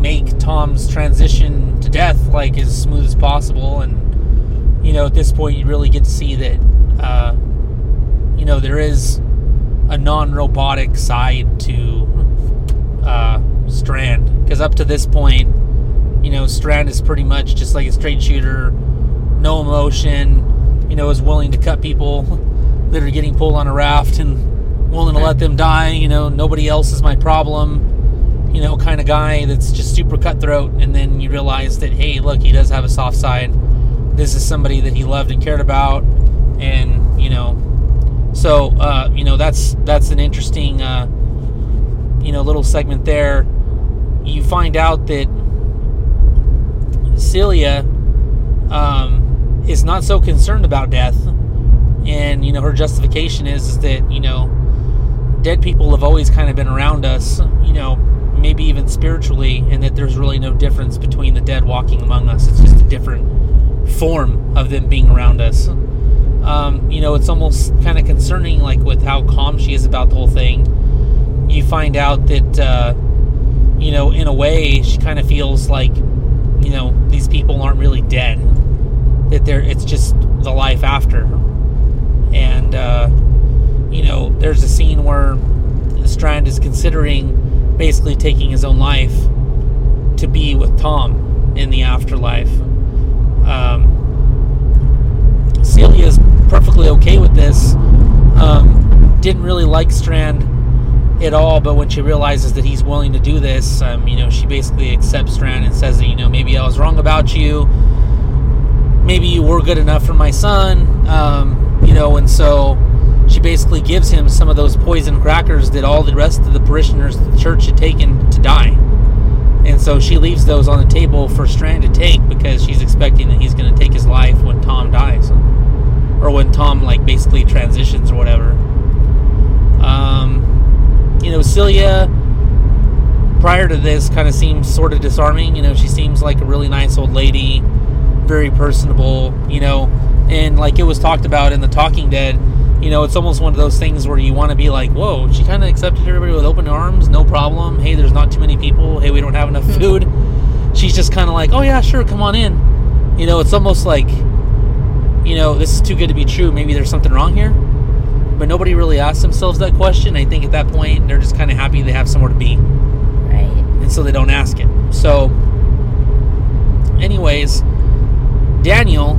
make Tom's transition to death like as smooth as possible. And you know, at this point, you really get to see that uh, you know there is a non-robotic side to uh, Strand because up to this point, you know, Strand is pretty much just like a straight shooter, no emotion. You know, is willing to cut people that are getting pulled on a raft and willing to let them die. You know, nobody else is my problem you know, kind of guy that's just super cutthroat, and then you realize that, hey, look, he does have a soft side. This is somebody that he loved and cared about, and you know, so uh, you know that's that's an interesting, uh, you know, little segment there. You find out that Celia um, is not so concerned about death, and you know, her justification is, is that you know, dead people have always kind of been around us, you know maybe even spiritually, and that there's really no difference between the dead walking among us. It's just a different form of them being around us. Um, you know, it's almost kind of concerning, like with how calm she is about the whole thing. You find out that, uh, you know, in a way, she kind of feels like, you know, these people aren't really dead. That they're, it's just the life after. And, uh, you know, there's a scene where Strand is considering basically taking his own life to be with Tom in the afterlife. Um, is perfectly okay with this. Um, didn't really like Strand at all, but when she realizes that he's willing to do this, um, you know, she basically accepts Strand and says that, you know, maybe I was wrong about you. Maybe you were good enough for my son. Um, you know, and so she basically gives him some of those poison crackers that all the rest of the parishioners of the church had taken to die. And so she leaves those on the table for Strand to take because she's expecting that he's going to take his life when Tom dies. Or when Tom, like, basically transitions or whatever. Um, you know, Celia, prior to this, kind of seems sort of disarming. You know, she seems like a really nice old lady, very personable, you know. And like it was talked about in The Talking Dead, you know, it's almost one of those things where you want to be like, whoa, she kind of accepted everybody with open arms, no problem. Hey, there's not too many people. Hey, we don't have enough hmm. food. She's just kind of like, oh yeah, sure, come on in. You know, it's almost like, you know, this is too good to be true. Maybe there's something wrong here. But nobody really asks themselves that question. I think at that point, they're just kind of happy they have somewhere to be. Right. And so they don't ask it. So, anyways, Daniel,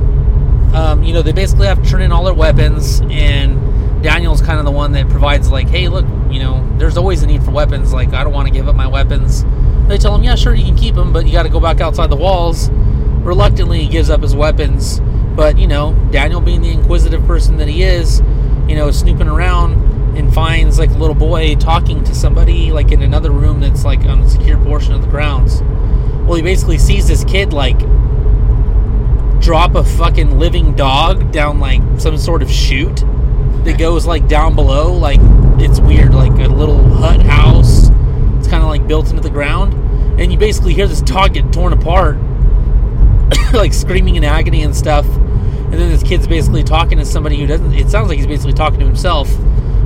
um, you know, they basically have to turn in all their weapons, and Daniel's kind of the one that provides, like, hey, look, you know, there's always a need for weapons. Like, I don't want to give up my weapons. They tell him, yeah, sure, you can keep them, but you got to go back outside the walls. Reluctantly, he gives up his weapons. But, you know, Daniel being the inquisitive person that he is, you know, snooping around and finds like a little boy talking to somebody like in another room that's like on a secure portion of the grounds. Well, he basically sees this kid like drop a fucking living dog down like some sort of chute that goes like down below. Like it's weird, like a little hut house. It's kind of like built into the ground, and you basically hear this dog get torn apart, like screaming in agony and stuff. And then this kid's basically talking to somebody who doesn't. It sounds like he's basically talking to himself.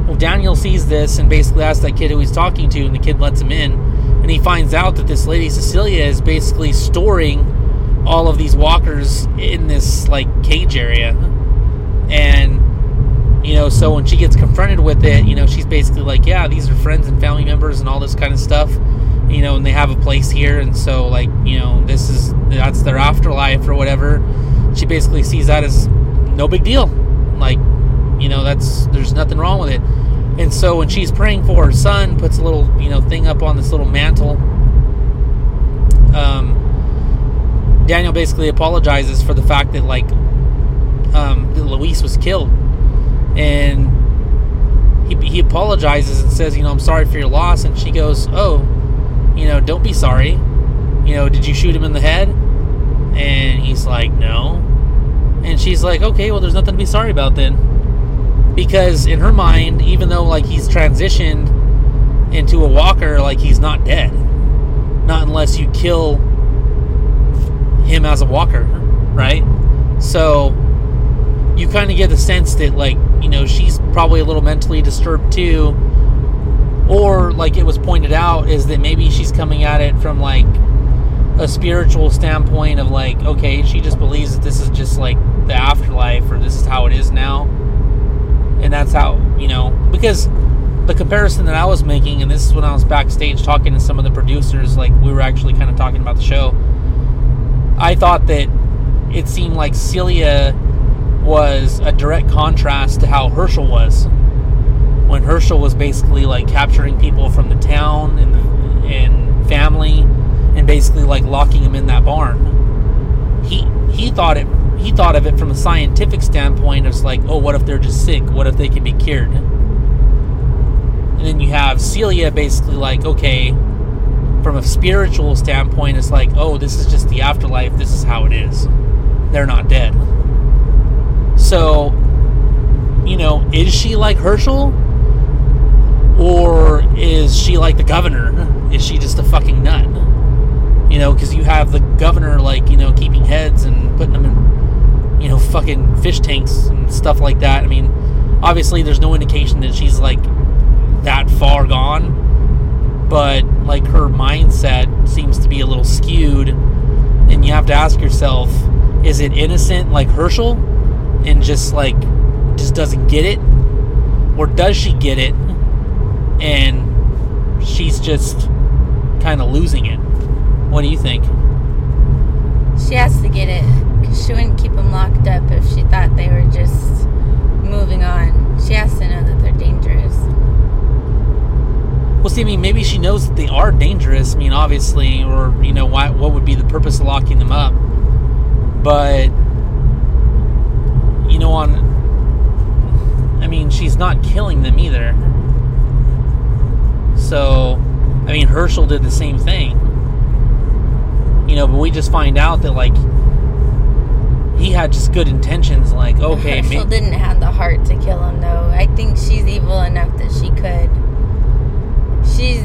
Well, Daniel sees this and basically asks that kid who he's talking to, and the kid lets him in. And he finds out that this lady Cecilia is basically storing all of these walkers in this like cage area. And you know, so when she gets confronted with it, you know, she's basically like, "Yeah, these are friends and family members and all this kind of stuff." You know, and they have a place here, and so like, you know, this is that's their afterlife or whatever. She basically sees that as no big deal. Like, you know, that's there's nothing wrong with it. And so when she's praying for her son, puts a little, you know, thing up on this little mantle. Um, Daniel basically apologizes for the fact that like um, Luis was killed, and he he apologizes and says, you know, I'm sorry for your loss. And she goes, oh, you know, don't be sorry. You know, did you shoot him in the head? And he's like, no. And she's like, okay, well, there's nothing to be sorry about then. Because in her mind, even though like he's transitioned into a walker, like he's not dead. Not unless you kill him as a walker, right? So you kind of get the sense that like, you know, she's probably a little mentally disturbed too. Or like it was pointed out is that maybe she's coming at it from like a spiritual standpoint of like, okay, she just believes that this is just like the afterlife or this is how it is now. And that's how, you know, because the comparison that I was making, and this is when I was backstage talking to some of the producers, like we were actually kind of talking about the show. I thought that it seemed like Celia was a direct contrast to how Hershel was. When Hershel was basically like capturing people from the town and, and family and basically like locking them in that barn. He he thought it he thought of it from a scientific standpoint as like, oh, what if they're just sick? What if they can be cured? And then you have Celia basically like, okay, from a spiritual standpoint, it's like, oh, this is just the afterlife. This is how it is. They're not dead. So, you know, is she like Hershel? Or is she like the governor? Is she just a fucking nut? You know, because you have the governor, like, you know, keeping heads and putting them in, you know, fucking fish tanks and stuff like that. I mean, obviously, there's no indication that she's, like, that far gone. But, like, her mindset seems to be a little skewed. And you have to ask yourself is it innocent like Hershel and just, like, just doesn't get it? Or does she get it and she's just kind of losing it? What do you think? She has to get it because she wouldn't keep them locked up if she thought they were just moving on. She has to know that they're dangerous. Well, see, I mean, maybe she knows that they are dangerous. I mean, obviously, or you know, why? What would be the purpose of locking them up? But you know, on, I mean, she's not killing them either. So, I mean, Hershel did the same thing. You know, but we just find out that like he had just good intentions. Like, okay, Hershel ma- didn't have the heart to kill him, though. I think she's evil enough that she could. She's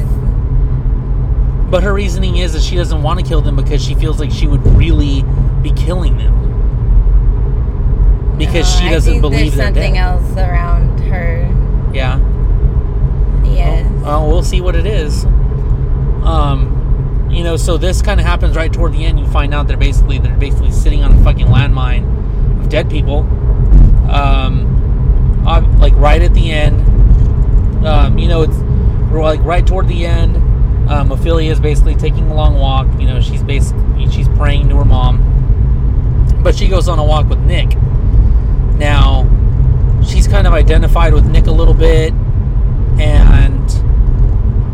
But her reasoning is that she doesn't want to kill them because she feels like she would really be killing them. Because uh, she doesn't believe there's something dead. else around her. Yeah. Yes. Well, we'll see what it is. Um, you know, so this kind of happens right toward the end. You find out they're basically they're basically sitting on a fucking landmine of dead people. Um, like right at the end. Um, you know, it's like right toward the end. Um, Ofelia is basically taking a long walk. You know, she's basically she's praying to her mom, but she goes on a walk with Nick. Now, she's kind of identified with Nick a little bit, and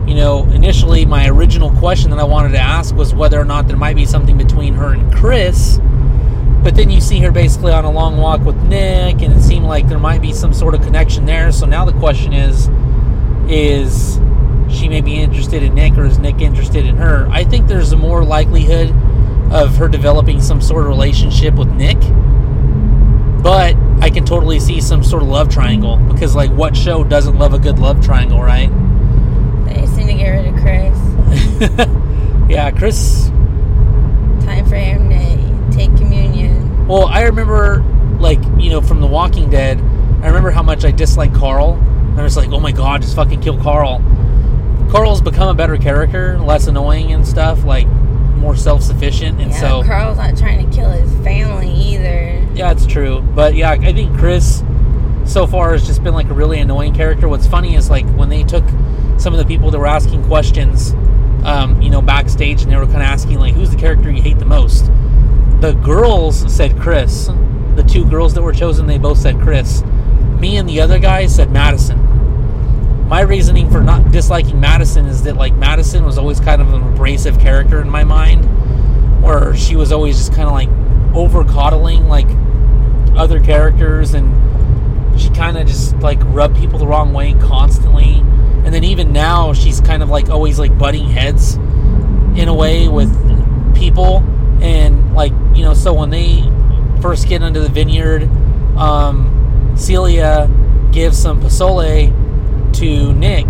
you know, initially my original question that I wanted to ask was whether or not there might be something between her and Chris. But then you see her basically on a long walk with Nick, and it seemed like there might be some sort of connection there. So now the question is, is she may be interested in Nick, or is Nick interested in her? I think there's a more likelihood of her developing some sort of relationship with Nick. But I can totally see some sort of love triangle because, like, what show doesn't love a good love triangle, right? They just need to get rid of Chris. yeah, Chris. Time for him to take communion. Well, I remember, like, you know, from The Walking Dead, I remember how much I disliked Carl. I was like, oh my god, just fucking kill Carl. Carl's become a better character, less annoying and stuff, like more self sufficient, and yeah, so Carl's not trying to kill his family either. yeah, it's true. But yeah, I think Chris so far has just been like a really annoying character. What's funny is like when they took some of the people that were asking questions, um, you know, backstage, and they were kind of asking like, "Who's the character you hate the most?" The girls said Chris. The two girls that were chosen, they both said Chris. Me and the other guy said Madison. My reasoning for not disliking Madison is that like Madison was always kind of an abrasive character in my mind, where she was always just kind of like over coddling like other characters and she kind of just like rubbed people the wrong way constantly and then even now she's kind of like always like butting heads in a way with people and like you know so when they first get into the vineyard um, celia gives some pozole to nick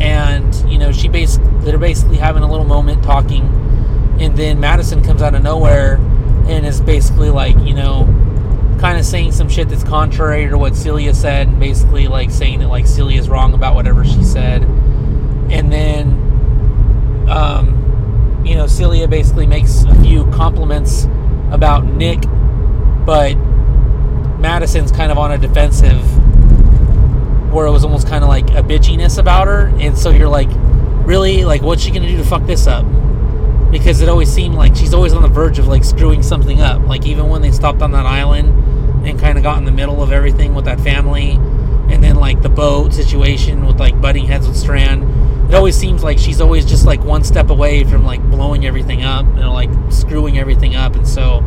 and you know she basically they're basically having a little moment talking and then madison comes out of nowhere and is basically like you know kind of saying some shit that's contrary to what Celia said, and basically like saying that like Celia's wrong about whatever she said, and then, um, you know, Celia basically makes a few compliments about Nick, but Madison's kind of on a defensive, where it was almost kind of like a bitchiness about her, and so you're like, really, like, what's she gonna do to fuck this up? because it always seemed like she's always on the verge of like screwing something up. Like even when they stopped on that island and kind of got in the middle of everything with that family, and then like the boat situation with like butting heads with Strand, it always seems like she's always just like one step away from like blowing everything up, and like screwing everything up. And so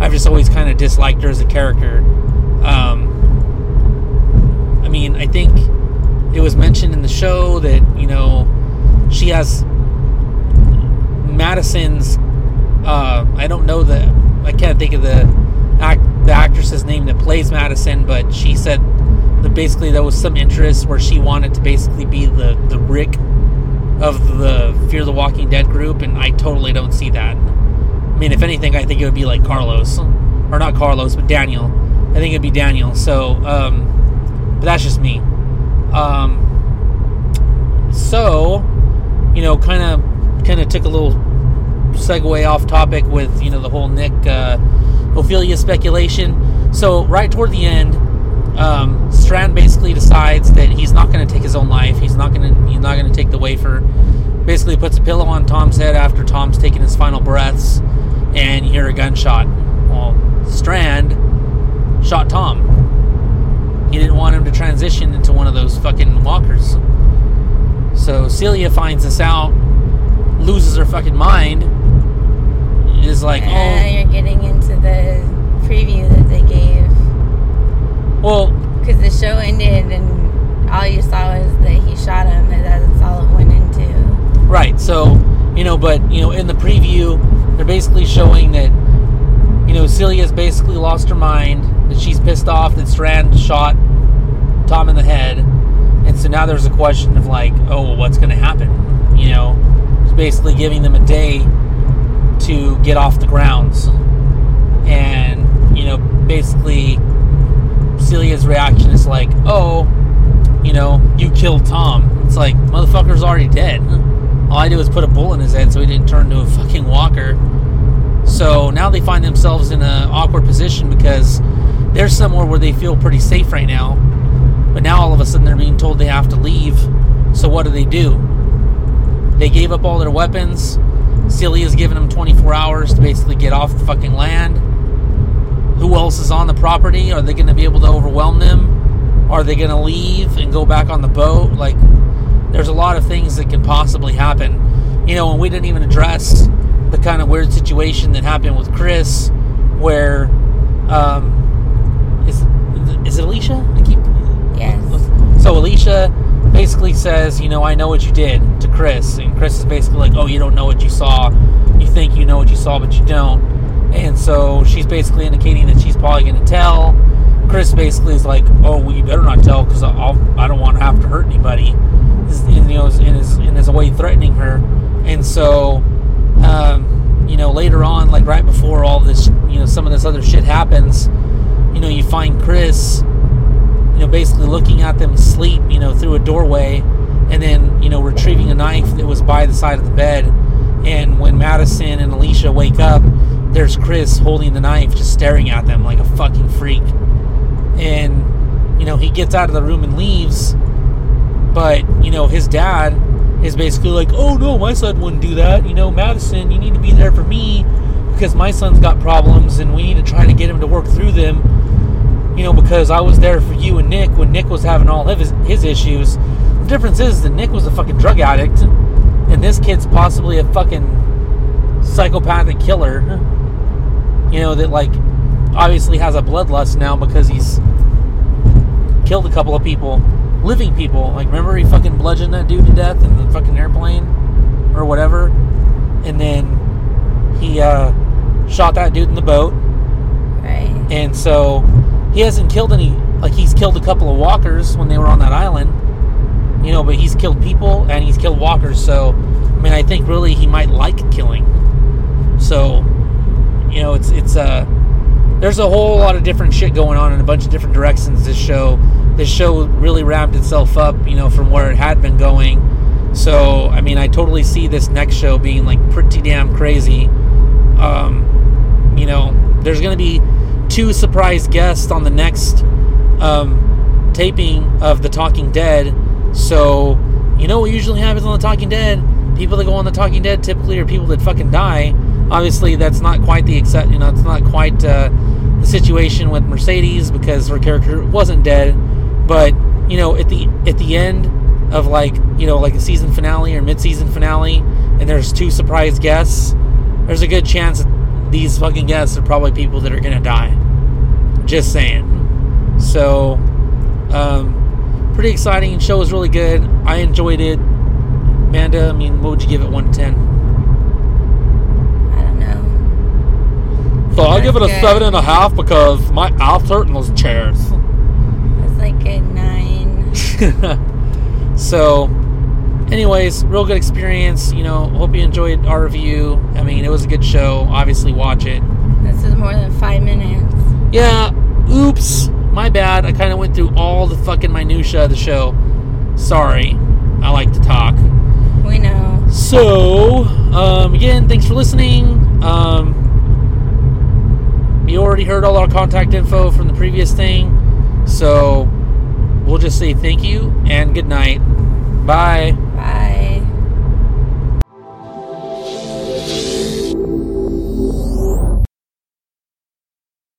I've just always kind of disliked her as a character. Um, I mean, I think it was mentioned in the show that you know she has Madison's. Uh, I don't know the. I can't think of the act, the actress's name that plays Madison, but she said that basically there was some interest where she wanted to basically be the the Rick of the Fear the Walking Dead group, and I totally don't see that. I mean, if anything, I think it would be like Carlos, or not Carlos, but Daniel. I think it'd be Daniel. So, um, but that's just me. Um, so, you know, kind of, kind of took a little segue off topic with you know the whole Nick uh, Ofelia speculation. So right toward the end, um, Strand basically decides that he's not going to take his own life. He's not going to he's not going to take the wafer. Basically, puts a pillow on Tom's head after Tom's taking his final breaths, and you hear a gunshot. Well, Strand shot Tom. He didn't want him to transition into one of those fucking walkers. So Celia finds this out, loses her fucking mind, is like, Uh, oh, you're getting into the preview that they gave well, because the show ended and all you saw was that he shot him. And that's all it went into. right. So, you know, but, you know, in the preview, they're basically showing that, you know, Celia's basically lost her mind, that she's pissed off that Strand shot Tom in the head. And so now there's a question of, like, oh, well, what's going to happen? You know, it's basically giving them a day to get off the grounds. And, you know, basically, Celia's reaction is like, oh, you know, you killed Tom. It's like, motherfucker's already dead. All I did was put a bullet in his head so he didn't turn into a fucking walker. So now they find themselves in an awkward position because they're somewhere where they feel pretty safe right now. But now all of a sudden they're being told they have to leave. So what do they do? They gave up all their weapons. Celia's given them 24 hours to basically get off the fucking land. Who else is on the property? Are they going to be able to overwhelm them? Are they going to leave and go back on the boat? Like, there's a lot of things that can possibly happen. You know, and we didn't even address the kind of weird situation that happened with Chris, where um, is is it Alicia? I keep Yes. so Alicia basically says, you know, I know what you did to Chris, and Chris is basically like, oh, you don't know what you saw. You think you know what you saw, but you don't. And so she's basically indicating that she's probably going to tell. Chris basically is like, oh, well, you better not tell because I'll don't want to have to hurt anybody. And, you know, is- in his in his way threatening her, and so. Um, you know, later on, like right before all this, you know, some of this other shit happens, you know, you find Chris, you know, basically looking at them sleep, you know, through a doorway, and then, you know, retrieving a knife that was by the side of the bed. And when Madison and Alicia wake up, there's Chris holding the knife, just staring at them like a fucking freak. And, you know, he gets out of the room and leaves, but, you know, his dad is basically like, oh no, my son wouldn't do that. You know, Madison, you need to be there for me because my son's got problems and we need to try to get him to work through them you know, because I was there for you and Nick when Nick was having all of his, his issues. The difference is that Nick was a fucking drug addict, and this kid's possibly a fucking psychopathic killer. You know, that, like, obviously has a bloodlust now because he's killed a couple of people, living people. Like, remember he fucking bludgeoned that dude to death in the fucking airplane or whatever? And then he, uh, shot that dude in the boat. Right. And so he hasn't killed any, like he's killed a couple of walkers when they were on that island, you know, but he's killed people and he's killed walkers. So, I mean, I think really he might like killing. So, you know, it's, it's, uh, there's a whole lot of different shit going on in a bunch of different directions this show. This show really ramped itself up, you know, from where it had been going. So, I mean, I totally see this next show being like pretty damn crazy. Um, you know, there's going to be two surprise guests on the next um, taping of The Talking Dead. So, you know what usually happens on The Talking Dead? People that go on The Talking Dead typically are people that fucking die. Obviously, that's not quite the except. You know, it's not quite uh, the situation with Mercedes because her character wasn't dead. But you know, at the at the end of like you know like a season finale or mid-season finale, and there's two surprise guests. There's a good chance that these fucking guests are probably people that are gonna die. Just saying. So, um, pretty exciting. Show was really good. I enjoyed it. Amanda, I mean, what would you give it? One to ten. I don't know. So I'll give it a seven and a half because my I'll hurt in those chairs. It's like a nine. so, anyways, real good experience. You know, hope you enjoyed our review. I mean, it was a good show. Obviously, watch it. This is more than five minutes. Yeah, oops, my bad. I kind of went through all the fucking minutia of the show. Sorry. I like to talk. We know. So, um, again, thanks for listening. Um, you already heard all our contact info from the previous thing. So, We'll just say thank you and good night. Bye. Bye.